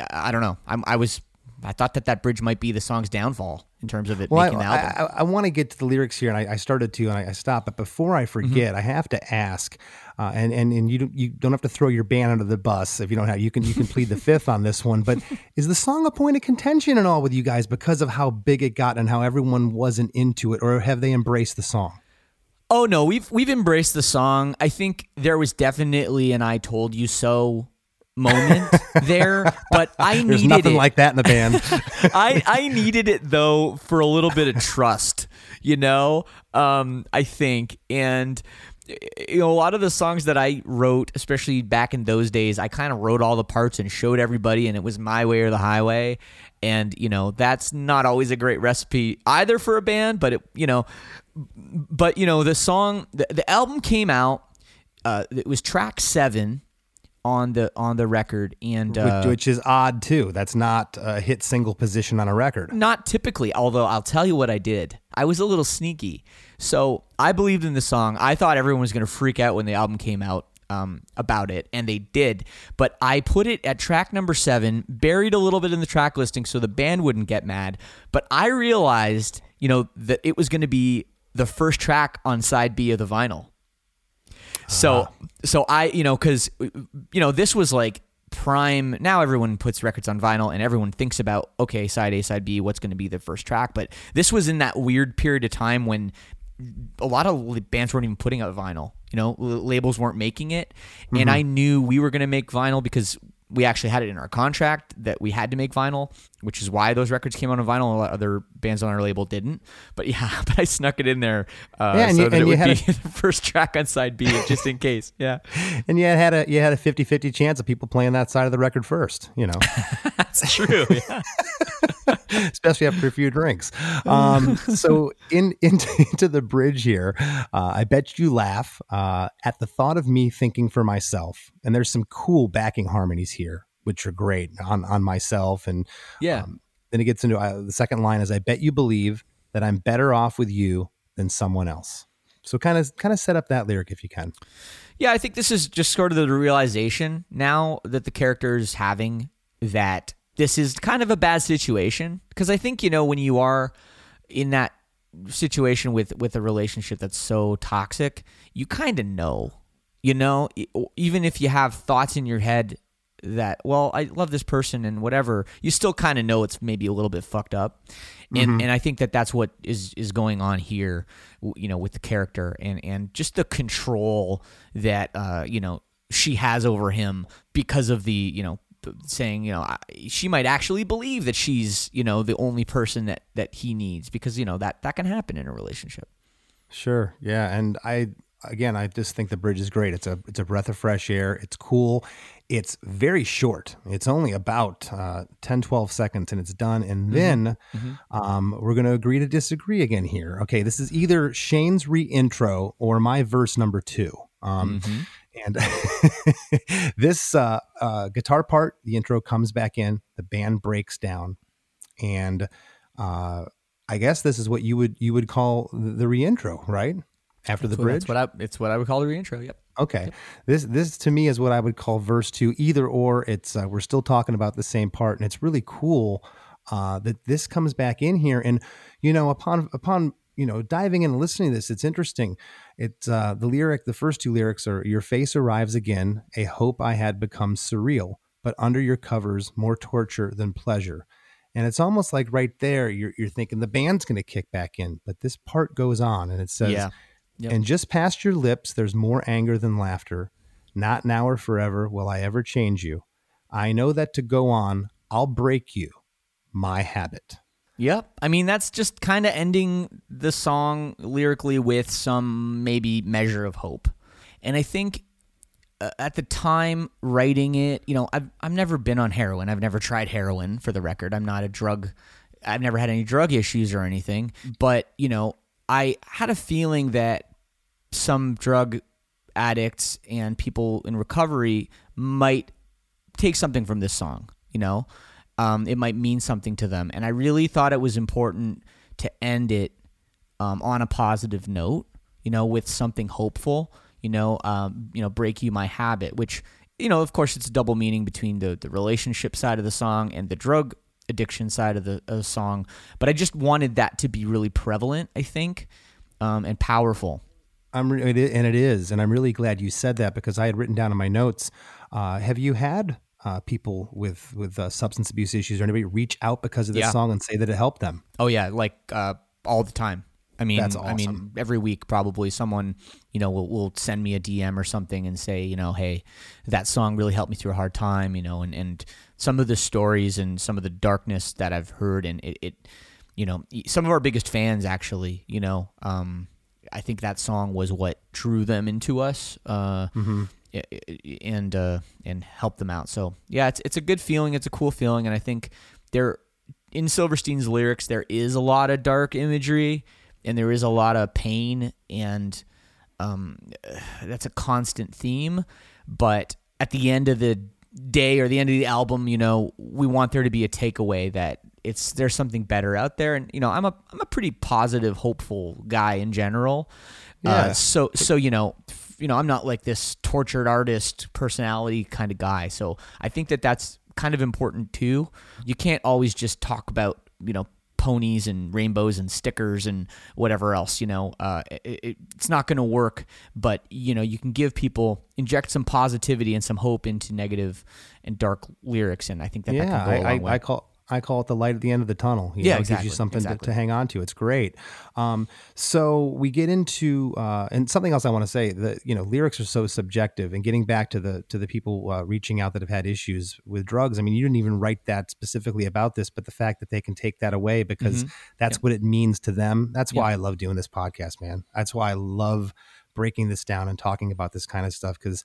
I I don't know. I'm, I was I thought that that bridge might be the song's downfall in terms of it Well, making the I, album. I, I want to get to the lyrics here, and I, I started to, and I, I stopped. But before I forget, I have to ask, uh, and and and you don't, you don't have to throw your band under the bus if you don't have. You can you can plead the fifth on this one. But is the song a point of contention and all with you guys because of how big it got and how everyone wasn't into it, or have they embraced the song? Oh no, we've we've embraced the song. I think there was definitely an "I told you so" moment there, but I There's needed nothing it. like that in the band. I I needed it though for a little bit of trust, you know. Um, I think, and you know, a lot of the songs that I wrote, especially back in those days, I kind of wrote all the parts and showed everybody, and it was my way or the highway. And you know, that's not always a great recipe either for a band, but it, you know, but you know, the song, the, the album came out. Uh, it was track seven on the on the record, and uh, which, which is odd too. That's not a hit single position on a record. not typically, although I'll tell you what I did. I was a little sneaky. So I believed in the song. I thought everyone was going to freak out when the album came out um, about it, and they did. But I put it at track number seven, buried a little bit in the track listing so the band wouldn't get mad. But I realized, you know, that it was going to be the first track on side B of the vinyl. So, uh-huh. so I, you know, because you know, this was like prime. Now everyone puts records on vinyl, and everyone thinks about okay, side A, side B, what's going to be the first track. But this was in that weird period of time when a lot of bands weren't even putting out vinyl. You know, l- labels weren't making it, and mm-hmm. I knew we were going to make vinyl because we actually had it in our contract that we had to make vinyl, which is why those records came out on vinyl. And a lot of other bands on our label didn't. But yeah, but I snuck it in there uh, Yeah, and so you- that it would had be the first track on side B, just in case. Yeah, And you had a you had a 50-50 chance of people playing that side of the record first. You know. that's true. Yeah. especially after a few drinks. Um, so in, into, into the bridge here, uh, I bet you laugh uh, at the thought of me thinking for myself. And there's some cool backing harmonies here, which are great on on myself. And Yeah. um, then it gets into uh, the second line is I bet you believe that I'm better off with you than someone else. So kind of kind of set up that lyric if you can. Yeah, I think this is just sort of the realization now that the character is having that this is kind of a bad situation. Because I think, you know, when you are in that situation with with a relationship that's so toxic, you kind of know. You know, even if you have thoughts in your head that, well, I love this person and whatever, you still kind of know it's maybe a little bit fucked up. And and I think that that's what is is going on here, you know, with the character and and just the control that uh, you know, she has over him because of the, you know, saying, you know, she might actually believe that she's, you know, the only person that that he needs because, you know, that that can happen in a relationship. Sure. Yeah. And I again I just think the bridge is great. It's a it's a breath of fresh air. It's cool. It's very short. It's only about uh, 10, 12 seconds and it's done. And then Um, we're going to agree to disagree again here. Okay. This is either Shane's reintro or my verse number two. Um, And this uh, uh, guitar part, the intro comes back in, the band breaks down, and uh, I guess this is what you would you would call the, the reintro, right? After the So bridge. That's what I it's what I would call the reintro. Yep. Okay. This this to me is what I would call verse two. Either or. It's uh, we're still talking about the same part, and it's really cool uh, that this comes back in here. And you know, upon upon you know diving in and listening to this, it's interesting. It's uh, the lyric. The first two lyrics are "Your face arrives again. A hope I had become surreal, but under your covers, more torture than pleasure." And it's almost like right there, you're, you're thinking the band's going to kick back in, but this part goes on and it says, Yeah. Yep. and just past your lips, there's more anger than laughter. Not now or forever will I ever change you. I know that to go on, I'll break you. My habit. Yep. I mean, that's just kind of ending the song lyrically with some maybe measure of hope. And I think uh, at the time writing it, you know, I've I've never been on heroin. I've never tried heroin for the record. I'm not a drug I've never had any drug issues or anything, but, you know, I had a feeling that some drug addicts and people in recovery might take something from this song, you know? Um, it might mean something to them. And I really thought it was important to end it um, on a positive note, you know, with something hopeful, you know, um, you know, break you my habit, which, you know, of course it's a double meaning between the, the relationship side of the song and the drug addiction side of the, of the song. But I just wanted that to be really prevalent, I think, um, and powerful. I'm re- and it is, and I'm really glad you said that because I had written down in my notes. Uh, have you had uh, people with with uh, substance abuse issues or anybody reach out because of this Yeah. song and say that it helped them? Oh yeah, like uh, all the time. I mean, That's I mean, every week probably someone you know will, will send me a DM or something and say, you know, hey, that song really helped me through a hard time, you know, and and some of the stories and some of the darkness that I've heard and it, it you know, some of our biggest fans actually, you know, um, I think that song was what drew them into us. Uh, i- and uh, and help them out. So yeah, it's it's a good feeling. It's a cool feeling, and I think there in Silverstein's lyrics there is a lot of dark imagery, and there is a lot of pain, and um, that's a constant theme. But at the end of the day or the end of the album, you know, we want there to be a takeaway that it's there's something better out there, and you know, I'm a I'm a pretty positive, hopeful guy in general. Yeah. Uh, so so you know you know I'm not like this tortured artist personality kind of guy. So I think that that's kind of important too. You can't always just talk about you know ponies and rainbows and stickers and whatever else. You know, uh, it, it- it's not going to work. But you know you can give people inject some positivity and some hope into negative and dark lyrics, and I think that that yeah, can go a I, long way. I, I call I call it the light at the end of the tunnel. You Yeah, know, it gives you something exactly. to, to hang on to. It's great. Um, so we get into uh, and something else I want to say that you know lyrics are so subjective. And getting back to the to the people uh, reaching out that have had issues with drugs. I mean, you didn't even write that specifically about this, but the fact that they can take that away because Mhm. that's what it means to them. That's Yeah. why I love doing this podcast, man. That's why I love breaking this down and talking about this kind of stuff because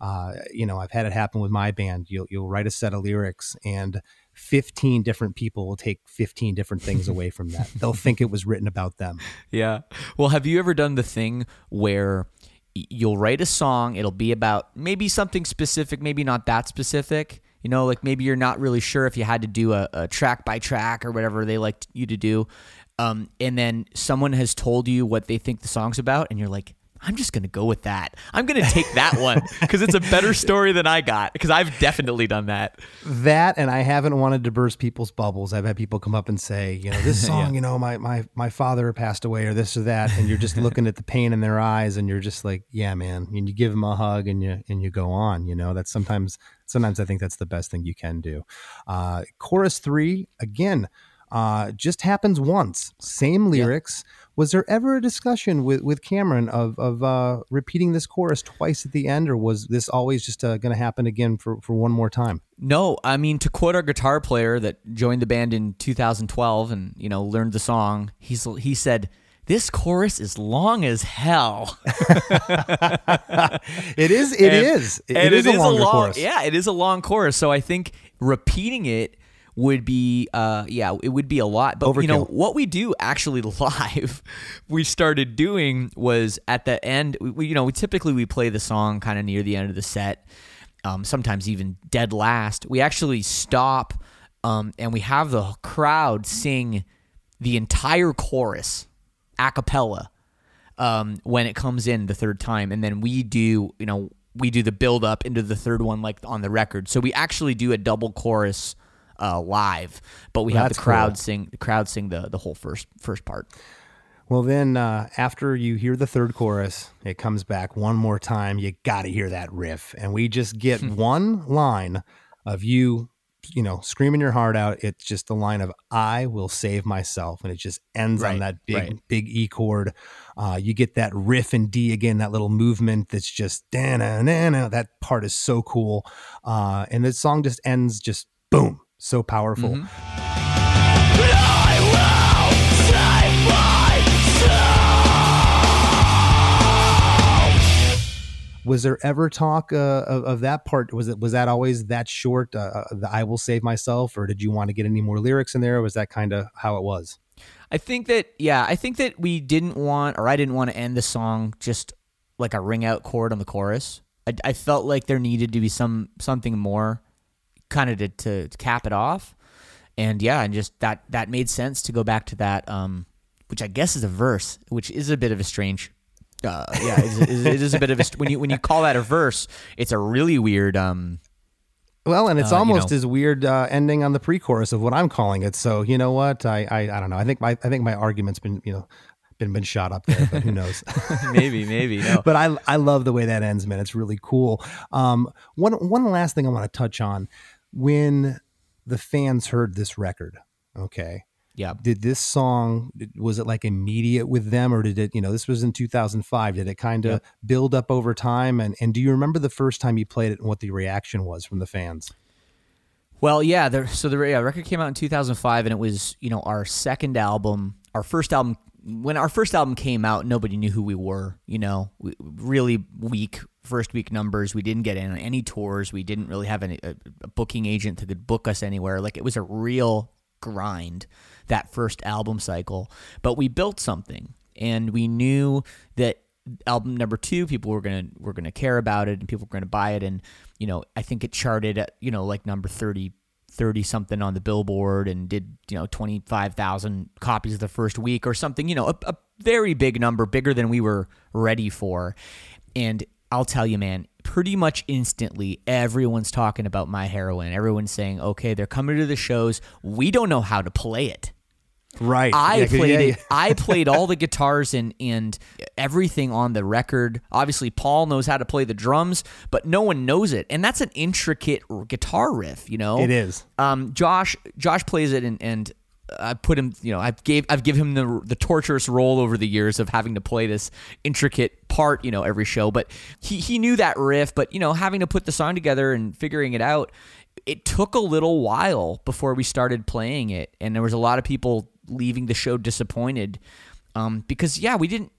uh, you know, I've had it happen with my band. You'll you'll write a set of lyrics and 15 different people will take 15 different things away from that. They'll think it was written about them. Yeah. Well, have you ever done the thing where you'll write a song, it'll be about maybe something specific, maybe not that specific? You know, like maybe you're not really sure if you had to do a, a track by track or whatever they like you to do. Um, and then someone has told you what they think the song's about, and you're like, I'm just going to go with that. I'm going to take that one because it's a better story than I got because I've definitely done that. That and I haven't wanted to burst people's bubbles. I've had people come up and say, you know, this song, you know, my my my father passed away or this or that, and you're just looking at the pain in their eyes, and you're just like, yeah, man. And you give them a hug, and you and you go on. You know, that's sometimes sometimes I think that's the best thing you can do. Uh, chorus three again. Uh, just happens once. Same lyrics. Was there ever a discussion with, with Cameron of of uh, repeating this chorus twice at the end, or was this always just uh, going to happen again for, for one more time? No, I mean to quote our guitar player that joined the band in 2012 and you know learned the song. He's he said this chorus is long as hell. It is. It And- is. It, and it is a longer long, chorus. Yeah, it is a long chorus. So I think repeating it would be, uh, yeah, it would be a lot. But you know what we do actually live, we started doing was at the end. We, we- you know, we typically we play the song kind of near the end of the set. Um, sometimes even dead last. We actually stop um, and we have the crowd sing the entire chorus a cappella um, when it comes in the third time, and then we do, you know, we do the build up into the third one like on the record. So we actually do a double chorus uh, live, but we have the crowd cool. sing the crowd sing the the whole first first part. Well, then uh, after you hear the third chorus, it comes back one more time. You got to hear that riff, and we just get one line of you you know, screaming your heart out. It's just the line of "I will save myself," and it just ends on that big, right. big E chord. Uh, you get that riff in D again, that little movement that's just na na na. That part is so cool, uh, and the song just ends just boom, so powerful. Mm-hmm. Was there ever talk uh, of, of that part? Was it was that always that short? Uh, uh, the "I will save myself," or did you want to get any more lyrics in there? Or was that kind of how it was? I think that yeah, I think that we didn't want or I didn't want to end the song just like a ring out chord on the chorus. I, I felt like there needed to be some something more kind of to, to, to cap it off. And yeah, and just that that made sense to go back to that um which I guess is a verse, which is a bit of a strange uh, yeah, it is, it is a bit of a when you when you call that a verse, it's a really weird um Well, and it's Uh, you almost know. as weird uh, ending on the pre-chorus of what I'm calling it. So you know what? I, I I don't know. I think my I think my argument's been you know been been shot up there, but who knows? maybe maybe no. but I I love the way that ends, man. It's really cool. Um, one one last thing I want to touch on when the fans heard this record. Okay, yeah. did this song was it like immediate with them, or did it? You know, this was in 2005. Did it kind of Yep. build up over time? And and do you remember the first time you played it and what the reaction was from the fans? Well, yeah. There, so the yeah, record came out in 2005, and it was you know our second album, our first album. When our first album came out, nobody knew who we were. You know, we, really weak first week numbers. We didn't get in on any tours. We didn't really have any, a, a booking agent that could book us anywhere. Like it was a real grind that first album cycle. But we built something, and we knew that album number two people were gonna were gonna care about it and people were gonna buy it and you know i think it charted at you know like number 30 30 something on the billboard and did you know 25000 copies of the first week or something you know a, a very big number bigger than we were ready for and i'll tell you man pretty much instantly everyone's talking about my heroine everyone's saying okay they're coming to the shows we don't know how to play it Right. I Yeah, played yeah, it. I played all the guitars and and everything on the record. Obviously, Paul knows how to play the drums, but no one knows it, and that's an intricate guitar riff. You know, It is. Um, Josh Josh plays it, and and I put him. You know, I've gave I've given him the the torturous role over the years of having to play this intricate part. You know, every show, but he he knew that riff, but you know, having to put the song together and figuring it out. It took a little while before we started playing it, and there was a lot of people leaving the show disappointed um, because yeah, we didn't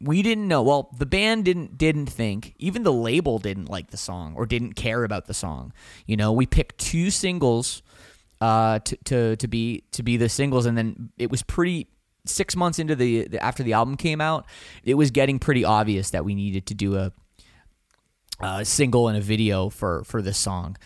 we didn't know. Well, the band didn't didn't think. Even the label didn't like the song or didn't care about the song. You know, we picked two singles uh, to, to to be to be the singles, and then it was pretty. Six months into the, the after the album came out, it was getting pretty obvious that we needed to do a, a single and a video for for this song.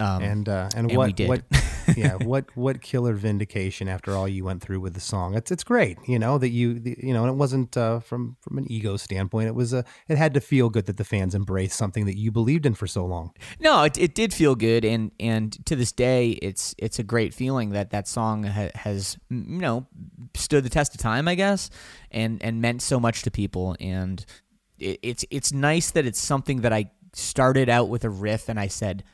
Um, and uh, and, and what we did. what yeah what what killer vindication after all you went through with the song it's it's great you know that you the, you know and it wasn't uh, from from an ego standpoint it was a it had to feel good that the fans embraced something that you believed in for so long No, it, it did feel good, and and to this day, it's it's a great feeling that that song ha- has you know stood the test of time, I guess, and and meant so much to people, and it, it's it's nice that it's something that I started out with a riff, and I said.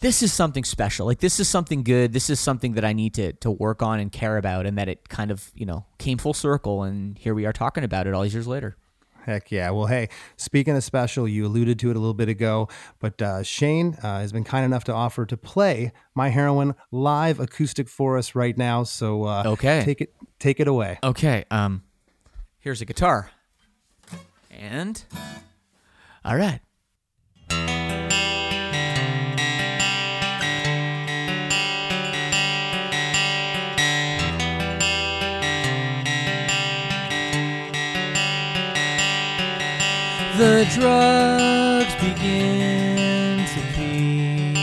This is something special. Like this is something good. This is something that I need to to work on and care about, and that it kind of you know came full circle, and here we are talking about it all these years later. Heck yeah. Well, hey, speaking of special, you alluded to it a little bit ago, but uh, Shane uh, has been kind enough to offer to play My Heroine live acoustic for us right now. So uh, Okay. take it take it away. Okay, um here's a guitar. And all right. The drugs begin to peak.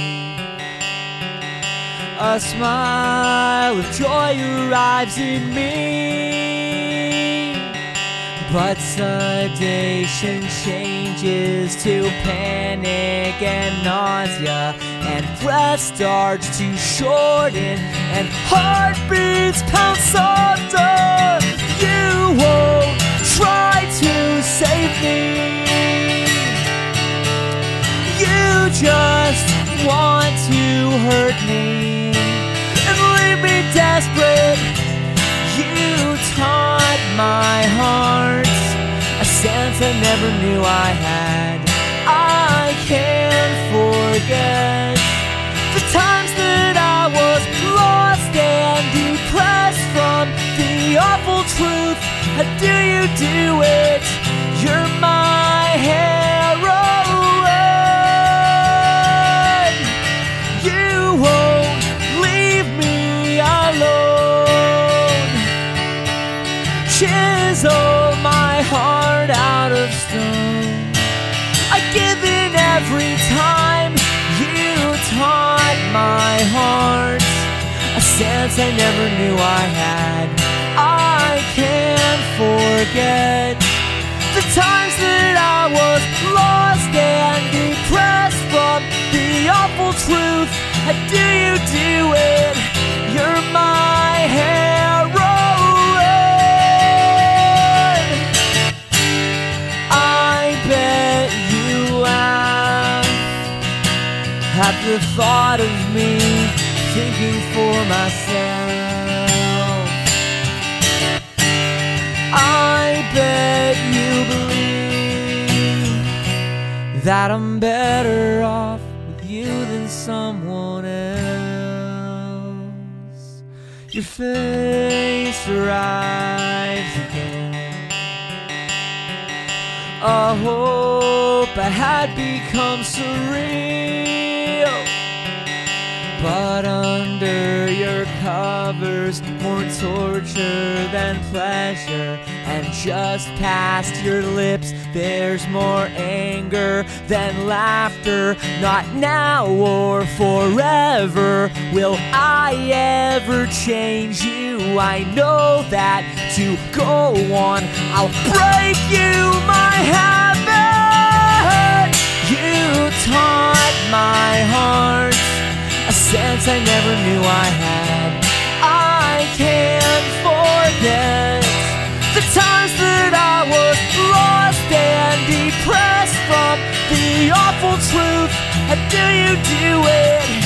A smile of joy arrives in me. But sedation changes to panic and nausea, and breath starts to shorten, and heartbeats pound softer. You won't try to save me. Just want to hurt me and leave me desperate. You taught my heart a sense I never knew I had. I can't forget the times that I was lost and depressed from the awful truth. How do you do it? You're my heroine. I never knew I had. I can't forget the times that I was lost and depressed from the awful truth. How do you do it? You're my heroine. I bet you laugh at the thought of for myself. I bet you believe that I'm better off with you than someone else. Your face arrives again. I hope I had become surreal. But under your covers, more torture than pleasure. And just past your lips, there's more anger than laughter. Not now or forever will I ever change you. I know that to go on, I'll break you, my habit. You taught my heart sense I never knew I had. I can't forget the times that I was lost and depressed from the awful truth. How do you do it?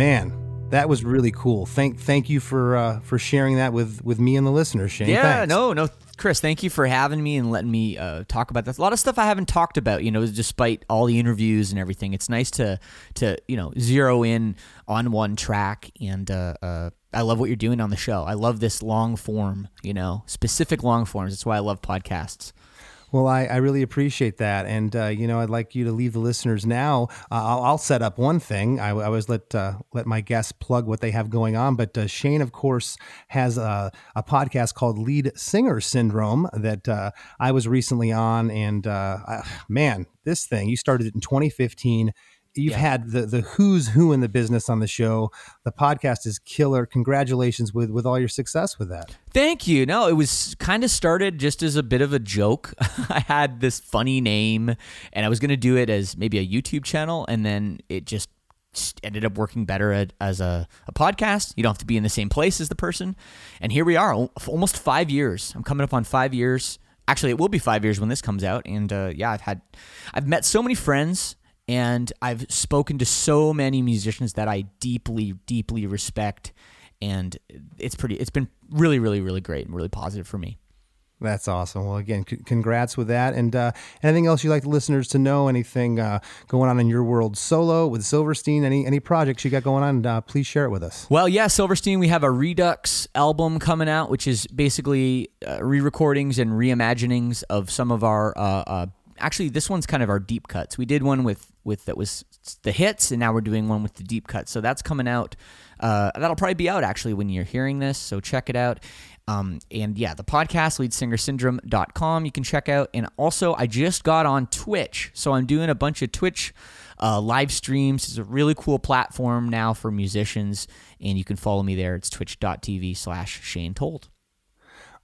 Man, that was really cool. Thank thank you for uh, for sharing that with with me and the listeners, Shane. Yeah, Thanks. no, no, Chris, thank you for having me and letting me uh, talk about this. A lot of stuff I haven't talked about, you know, despite all the interviews and everything. It's nice to to you know zero in on one track, and uh, uh, I love what you're doing on the show. I love this long form, you know, specific long forms. That's why I love podcasts. Well, I, I really appreciate that, and uh, you know, I'd like you to leave the listeners now. Uh, I'll, I'll set up one thing. I, I always let uh, let my guests plug what they have going on, but uh, Shane, of course, has a, a podcast called Lead Singer Syndrome that uh, I was recently on, and uh, man, this thing you started it in 2015. You've Yeah. had the the who's who in the business on the show. The podcast is killer. Congratulations with with all your success with that. Thank you. No, it was kind of started just as a bit of a joke. I had this funny name and I was going to do it as maybe a YouTube channel and then it just ended up working better at, as a, a podcast. You don't have to be in the same place as the person. And here we are, almost five years. I'm coming up on five years. Actually, it will be five years when this comes out. And uh, yeah, I've had, I've met so many friends and I've spoken to so many musicians that I deeply, deeply respect. And it's pretty, it's been really, really, really great and really positive for me. That's awesome. Well, again, c- congrats with that. And uh, anything else you'd like the listeners to know? Anything uh, going on in your world solo with Silverstein? Any any projects you got going on? Uh, please share it with us. Well, yeah, Silverstein, we have a Redux album coming out, which is basically uh, re recordings and reimaginings of some of our. Actually, this one's kind of our deep cuts. We did one with, with that was the hits, and now we're doing one with the deep cuts. So that's coming out. Uh, that'll probably be out actually when you're hearing this. So check it out. Um, and yeah, the podcast, leadsingersyndrome.com, you can check out. And also, I just got on Twitch. So I'm doing a bunch of Twitch uh, live streams. It's a really cool platform now for musicians. And you can follow me there. It's twitch.tv slash Shane Told.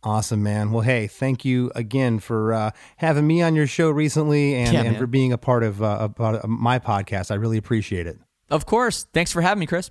Awesome, man. Well, hey, thank you again for uh, having me on your show recently and, Yeah, and for being a part of, uh, a part of my podcast. I really appreciate it. Of course. Thanks for having me, Chris.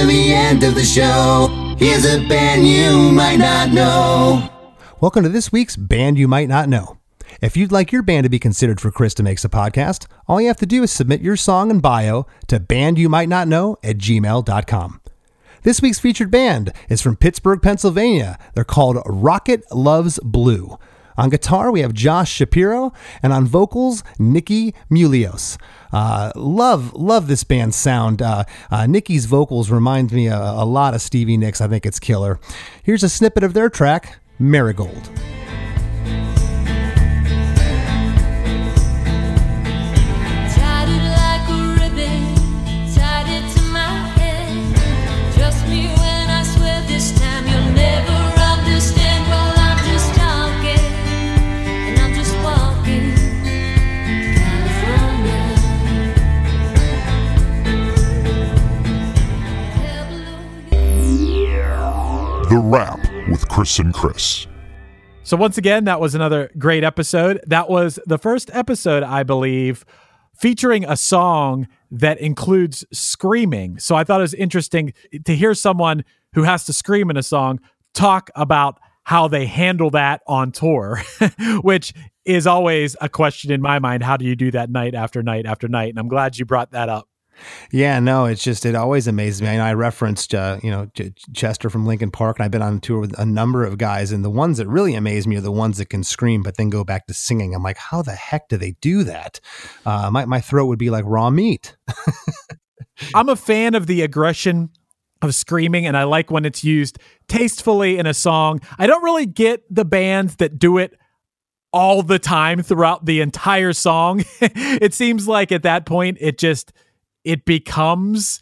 The end of the show, here's a band you might not know. Welcome to this week's Band You Might Not Know. If you'd like your band to be considered for Chris DeMakes a Podcast, all you have to do is submit your song and bio to bandyoumightnotknow at gmail.com. This week's featured band is from Pittsburgh, Pennsylvania. They're called Rocket Loves Blue. On guitar, we have Josh Shapiro, and on vocals, Nikki Mulios. Uh, love, love this band's sound. Uh, uh, Nikki's vocals remind me a, a lot of Stevie Nicks. I think it's killer. Here's a snippet of their track, Marigold. The Rap with Chris and Chris. So once again, that was another great episode. That was the first episode, I believe, featuring a song that includes screaming. So I thought it was interesting to hear someone who has to scream in a song talk about how they handle that on tour, which is always a question in my mind. How do you do that night after night after night? And I'm glad you brought that up. Yeah, no, it's just it always amazes me. I I referenced uh, you know Ch- Chester from Linkin Park, and I've been on tour with a number of guys, and the ones that really amaze me are the ones that can scream but then go back to singing. I'm like, how the heck do they do that? Uh, my my throat would be like raw meat. I'm a fan of the aggression of screaming, and I like when it's used tastefully in a song. I don't really get the bands that do it all the time throughout the entire song. it seems like at that point, it just it becomes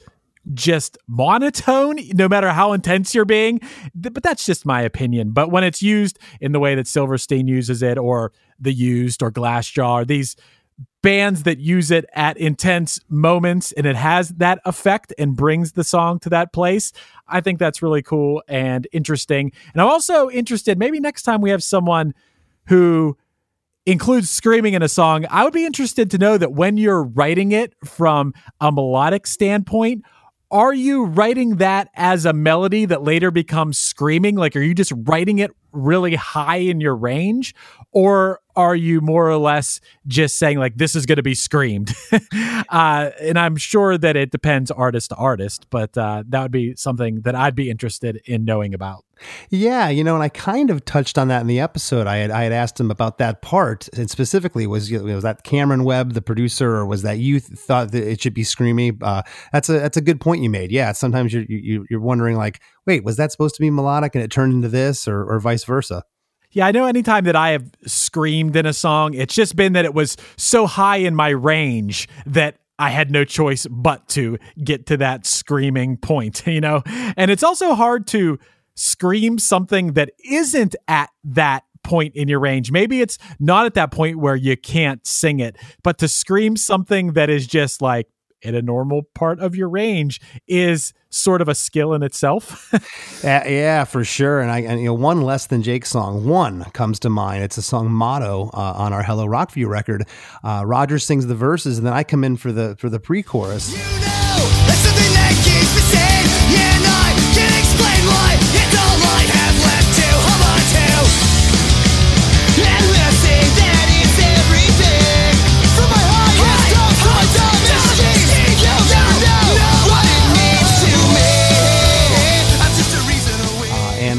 just monotone no matter how intense you're being. But that's just my opinion. But when it's used in the way that silverstein uses it or the used or glassjaw or these bands that use it at intense moments and it has that effect and brings the song to that place i think that's really cool and interesting. And i'm also interested maybe next time we have someone who includes screaming in a song, I would be interested to know that when you're writing it from a melodic standpoint, are you writing that as a melody that later becomes screaming? Like, are you just writing it really high in your range? Or are you more or less just saying, like, this is going to be screamed? uh, and I'm sure that it depends artist to artist, but uh, that would be something that I'd be interested in knowing about. Yeah, you know, and I kind of touched on that in the episode. I had I had asked him about that part, and specifically was you was that Cameron Webb, the producer, or was that you th- thought that it should be screamy? Uh, that's a that's a good point you made. Yeah, sometimes you're you, you're wondering like, wait, was that supposed to be melodic and it turned into this, or or vice versa? Yeah, I know anytime that I have screamed in a song, it's just been that it was so high in my range that I had no choice but to get to that screaming point, you know? And it's also hard to scream something that isn't at that point in your range. Maybe it's not at that point where you can't sing it, but to scream something that is just like in a normal part of your range is sort of a skill in itself. yeah, yeah, for sure. And I, and, you know, one less than Jake song, one comes to mind. It's a song motto uh, on our Hello Rockview record. Uh, Roger sings the verses, and then I come in for the for the pre-chorus.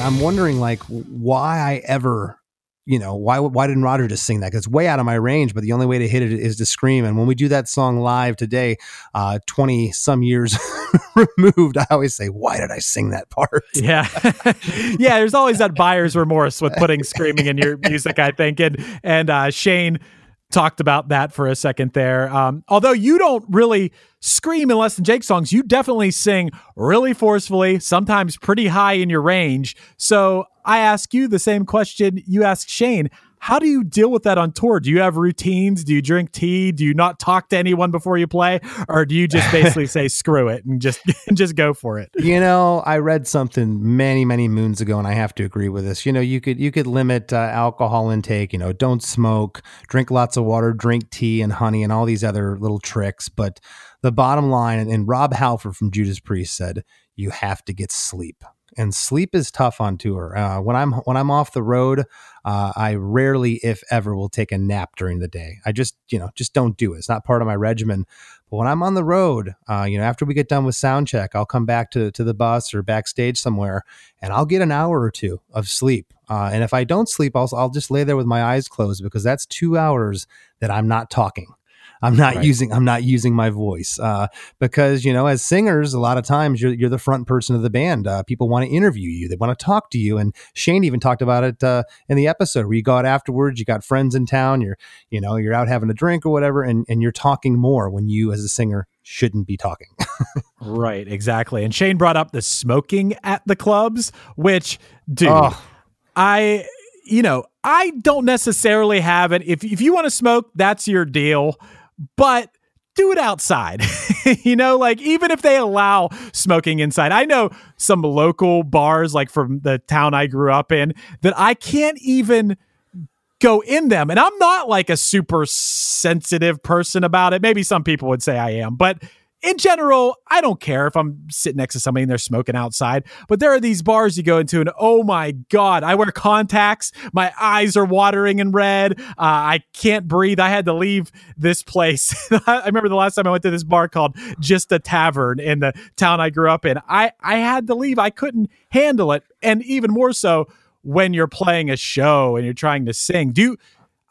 Listen wondering like why I ever, you know, why why didn't Roger just sing that? Because it's way out of my range. But the only way to hit it is to scream. And when we do that song live today, twenty some years removed, I always say, why did I sing that part? Yeah. yeah, there's always that buyer's remorse with putting screaming in your music, I think. And and uh, Shane talked about that for a second there. Um, although you don't really scream in Less Than Jake songs, you definitely sing really forcefully, sometimes pretty high in your range. So I ask you the same question you asked Shane. How do you deal with that on tour? Do you have routines? Do you drink tea? Do you not talk to anyone before you play, or do you just basically say screw it and just and just go for it? You know, I read something many, many moons ago, and I have to agree with this. You know, you could you could limit uh, alcohol intake. You know, don't smoke, drink lots of water, drink tea and honey, and all these other little tricks. But the bottom line, and Rob Halford from Judas Priest said, you have to get sleep and sleep is tough on tour. Uh, when I'm when I'm off the road, uh, I rarely, if ever, will take a nap during the day. I just you know just don't do it. It's not part of my regimen. But when I'm on the road, uh, you know, after we get done with sound check, I'll come back to to the bus or backstage somewhere, and I'll get an hour or two of sleep. Uh, and if I don't sleep, I'll I'll just lay there with my eyes closed because that's two hours that I'm not talking. I'm not Right. using I'm not using my voice uh, because you know as singers a lot of times you're you're the front person of the band. Uh, people want to interview you, they want to talk to you, and Shane even talked about it uh, in the episode where you go out afterwards. You got friends in town. You're you know you're out having a drink or whatever, and and you're talking more when you as a singer shouldn't be talking. Right, exactly. And Shane brought up the smoking at the clubs, which, dude, Oh. I, you know, I don't necessarily have it. If if you want to smoke, that's your deal, but do it outside. you know, like even if they allow smoking inside. I know some local bars like from the town I grew up in that I can't even go in them. And I'm not like a super sensitive person about it. Maybe some people would say I am, but in general, I don't care if I'm sitting next to somebody and they're smoking outside. But there are these bars you go into, and oh my God, I wear contacts. My eyes are watering and red. Uh, I can't breathe. I had to leave this place. I remember the last time I went to this bar called Just a Tavern in the town I grew up in. I, I had to leave. I couldn't handle it. And even more so when you're playing a show and you're trying to sing. Do you,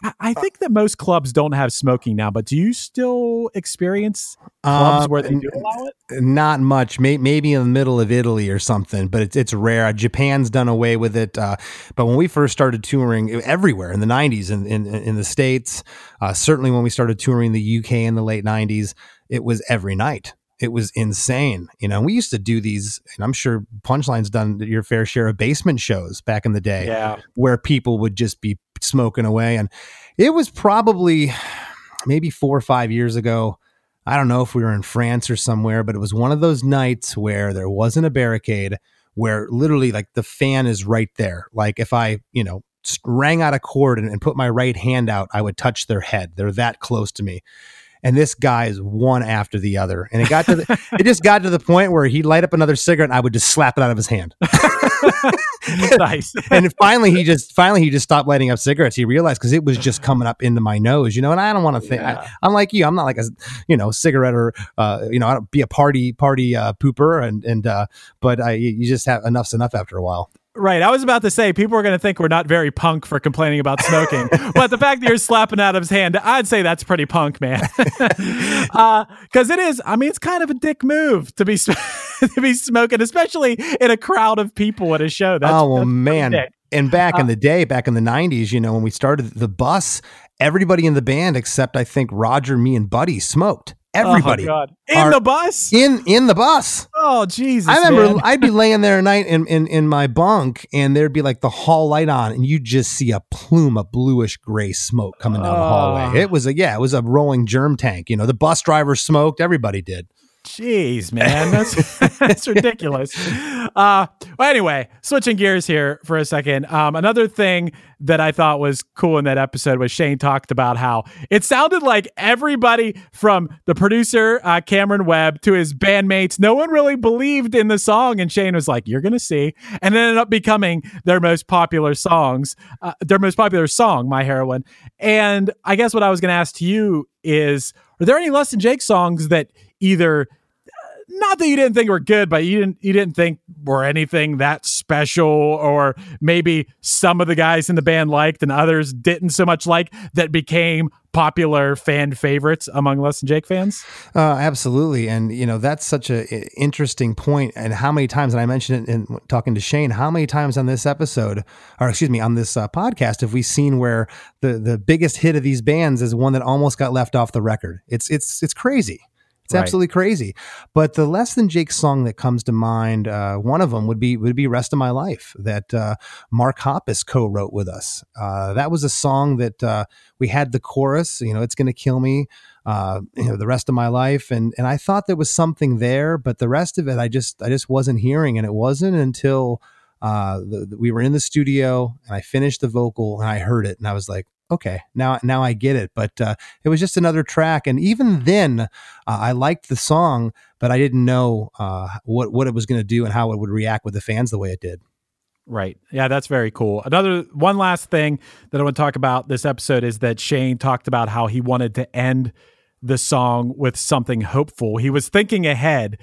I- I think that most clubs don't have smoking now, but do you still experience clubs Uh, where they do allow it? Not much, may, maybe in the middle of Italy or something, but it's it's rare. Japan's done away with it. Uh, but when we first started touring everywhere in the '90s, in in, in the states, uh, certainly when we started touring the UK in the late '90s, it was every night. It was insane, you know. We used to do these, and I'm sure Punchline's done your fair share of basement shows back in the day Yeah. where people would just be smoking away. And it was probably maybe four or five years ago. I don't know if we were in France or somewhere, but it was one of those nights where there wasn't a barricade, where literally like the fan is right there. Like if I, you know, rang out a cord and, and put my right hand out, I would touch their head. They're that close to me. And this guy is one after the other. And it got to the, it just got to the point where he'd light up another cigarette and I would just slap it out of his hand. nice. and finally he just finally he just stopped lighting up cigarettes. He realized because it was just coming up into my nose, you know. And I don't want to think. I, I'm like you. I'm not like a you know cigarette or uh, you know I don't be a party party uh, pooper and and uh, but I, you just have enough's enough after a while. Right. I was about to say people are going to think we're not very punk for complaining about smoking, but the fact that you're slapping out of his hand, I'd say that's pretty punk, man. Because it is. I mean, it's kind of a dick move to be to be smoking, especially in a crowd of people at a show. That's, oh well, man. dick. And back in Uh, the day, back in the '90s, you know, when we started the bus, everybody in the band except I think Roger, me, and Buddy smoked. Everybody Oh, God. In the bus? in in the bus. Oh Jesus! I remember man. I'd be laying there at night in, in, in my bunk and there'd be like the hall light on and you just see a plume of bluish gray smoke coming down the Ah. hallway. It was a yeah, it was a rolling germ tank. You know, the bus driver smoked, everybody did. Jeez, man, that's that's ridiculous. Uh, well, anyway, switching gears here for a second. Um, another thing that I thought was cool in that episode was Shane talked about how it sounded like everybody from the producer uh, Cameron Webb to his bandmates, no one really believed in the song, and Shane was like, "You're gonna see," and it ended up becoming their most popular songs, uh, their most popular song, "My Heroine." And I guess what I was gonna ask to you is, are there any Less Than Jake songs that either not that you didn't think were good, but you didn't you didn't think were anything that special, or maybe some of the guys in the band liked and others didn't so much like that became popular fan favorites among Less Than Jake fans? Uh, absolutely, and you know that's such a i- interesting point. And how many times? And I mentioned it in talking to Shane. How many times on this episode, or excuse me, on this uh, podcast, have we seen where the the biggest hit of these bands is one that almost got left off the record? It's it's it's crazy. It's Right. absolutely crazy. But the Less Than Jake song that comes to mind, uh, one of them would be would be "Rest of My Life" that uh, Mark Hoppus co-wrote with us. Uh, that was a song that uh, we had the chorus. You know, it's going to kill me. Uh, you know, the rest of my life, and and I thought there was something there, but the rest of it, I just I just wasn't hearing, and it wasn't until uh, the, the- we were in the studio and I finished the vocal and I heard it, and I was like, okay, now now I get it. But uh, it was just another track, and even then, uh, I liked the song, but I didn't know uh, what what it was going to do and how it would react with the fans the way it did. Right. Yeah, that's very cool. Another one last thing that I want to talk about this episode is that Shane talked about how he wanted to end the song with something hopeful. He was thinking ahead,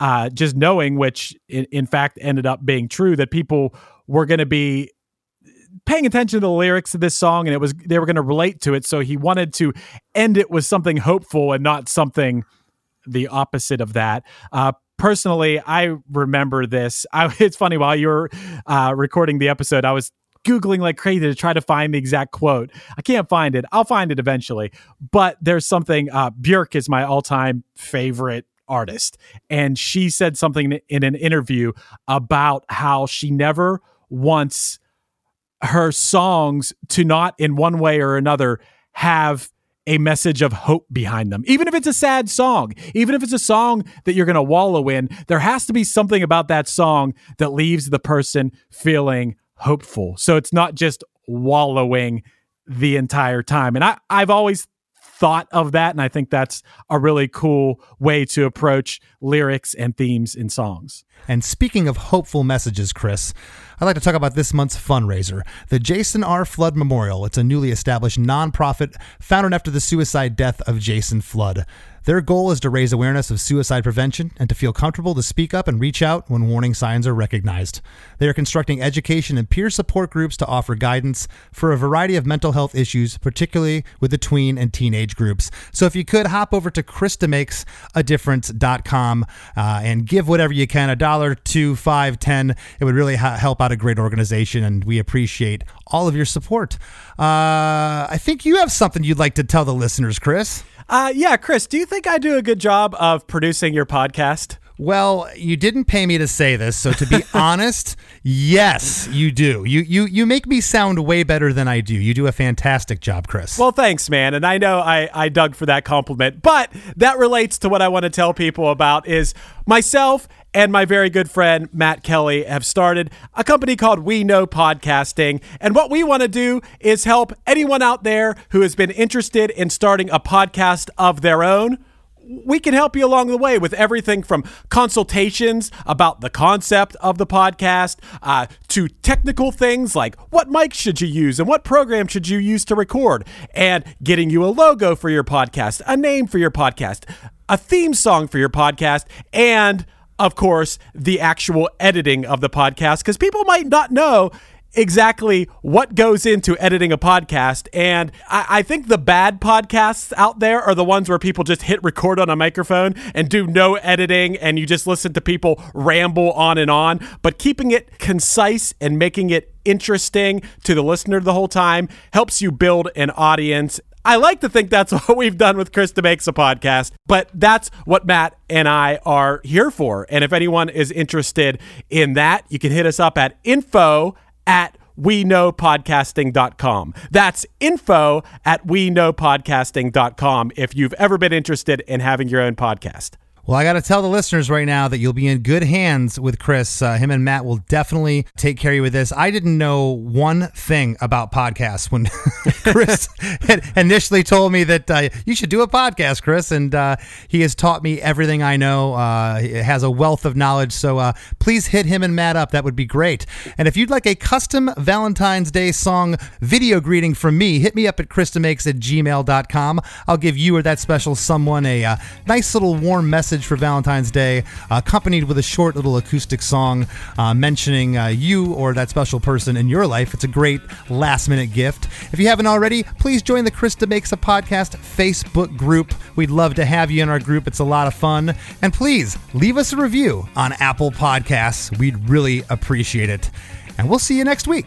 uh, just knowing, which in, in fact ended up being true, that people were going to be paying attention to the lyrics of this song and it was they were going to relate to it so he wanted to end it with something hopeful and not something the opposite of that. Uh personally i remember this. I, it's funny while you were uh recording the episode i was googling like crazy to try to find the exact quote. I can't find it. I'll find it eventually. But there's something uh Björk is my all-time favorite artist and she said something in an interview about how she never wants her songs to not in one way or another have a message of hope behind them. Even if it's a sad song, even if it's a song that you're going to wallow in, there has to be something about that song that leaves the person feeling hopeful. So it's not just wallowing the entire time. And I, I've always thought of that. And I think that's a really cool way to approach lyrics and themes in songs. And speaking of hopeful messages, Chris, I'd like to talk about this month's fundraiser, the Jason R. Flood Memorial. It's a newly established nonprofit founded after the suicide death of Jason Flood. Their goal is to raise awareness of suicide prevention and to feel comfortable to speak up and reach out when warning signs are recognized. They are constructing education and peer support groups to offer guidance for a variety of mental health issues, particularly with the tween and teenage groups. So if you could hop over to ChrisDeMakesADifference.com uh, and give whatever you can a dollar, two, five, ten. It would really ha- help out a great organization, and we appreciate all of your support. Uh, I think you have something you'd like to tell the listeners, Chris. Uh, yeah, Chris, do you think I do a good job of producing your podcast? Well, you didn't pay me to say this, so to be honest, yes, you do. You you you make me sound way better than I do. You do a fantastic job, Chris. Well, thanks, man. And I know I, I dug for that compliment, but that relates to what I want to tell people about is myself and my very good friend Matt Kelly have started a company called We Know Podcasting. And what we want to do is help anyone out there who has been interested in starting a podcast of their own we can help you along the way with everything from consultations about the concept of the podcast uh, to technical things like what mic should you use and what program should you use to record, and getting you a logo for your podcast, a name for your podcast, a theme song for your podcast, and of course, the actual editing of the podcast because people might not know exactly what goes into editing a podcast. And I, I think the bad podcasts out there are the ones where people just hit record on a microphone and do no editing and you just listen to people ramble on and on. But keeping it concise and making it interesting to the listener the whole time helps you build an audience. I like to think that's what we've done with Chris DeMakes a Podcast, but that's what Matt and I are here for. And if anyone is interested in that, you can hit us up at info at we know podcasting.com. That's info at we know podcasting.com if you've ever been interested in having your own podcast. Well, I got to tell the listeners right now that you'll be in good hands with Chris. Uh, him and Matt will definitely take care of you with this. I didn't know one thing about podcasts when Chris initially told me that uh, you should do a podcast, Chris. And uh, he has taught me everything I know. Uh, he has a wealth of knowledge. So uh, please hit him and Matt up. That would be great. And if you'd like a custom Valentine's Day song video greeting from me, hit me up at ChrisDeMakes at gmail.com. I'll give you or that special someone a uh, nice little warm message message for Valentine's Day, accompanied with a short little acoustic song uh, mentioning uh, you or that special person in your life. It's a great last minute gift. If you haven't already, please join the Chris DeMakes a Podcast Facebook group. We'd love to have you in our group. It's a lot of fun. And please leave us a review on Apple Podcasts. We'd really appreciate it. And we'll see you next week.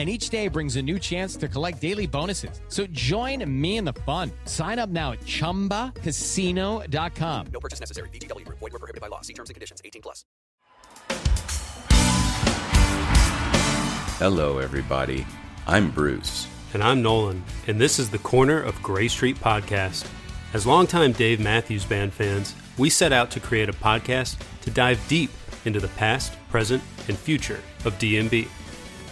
And each day brings a new chance to collect daily bonuses. So join me in the fun. Sign up now at chumbacasino.com. No purchase necessary. VGW Group. Void were prohibited by law. See terms and conditions. 18 plus. Hello, everybody. I'm Bruce. And I'm Nolan, and this is the Corner of Gray Street podcast. As longtime Dave Matthews Band fans, we set out to create a podcast to dive deep into the past, present, and future of DMB.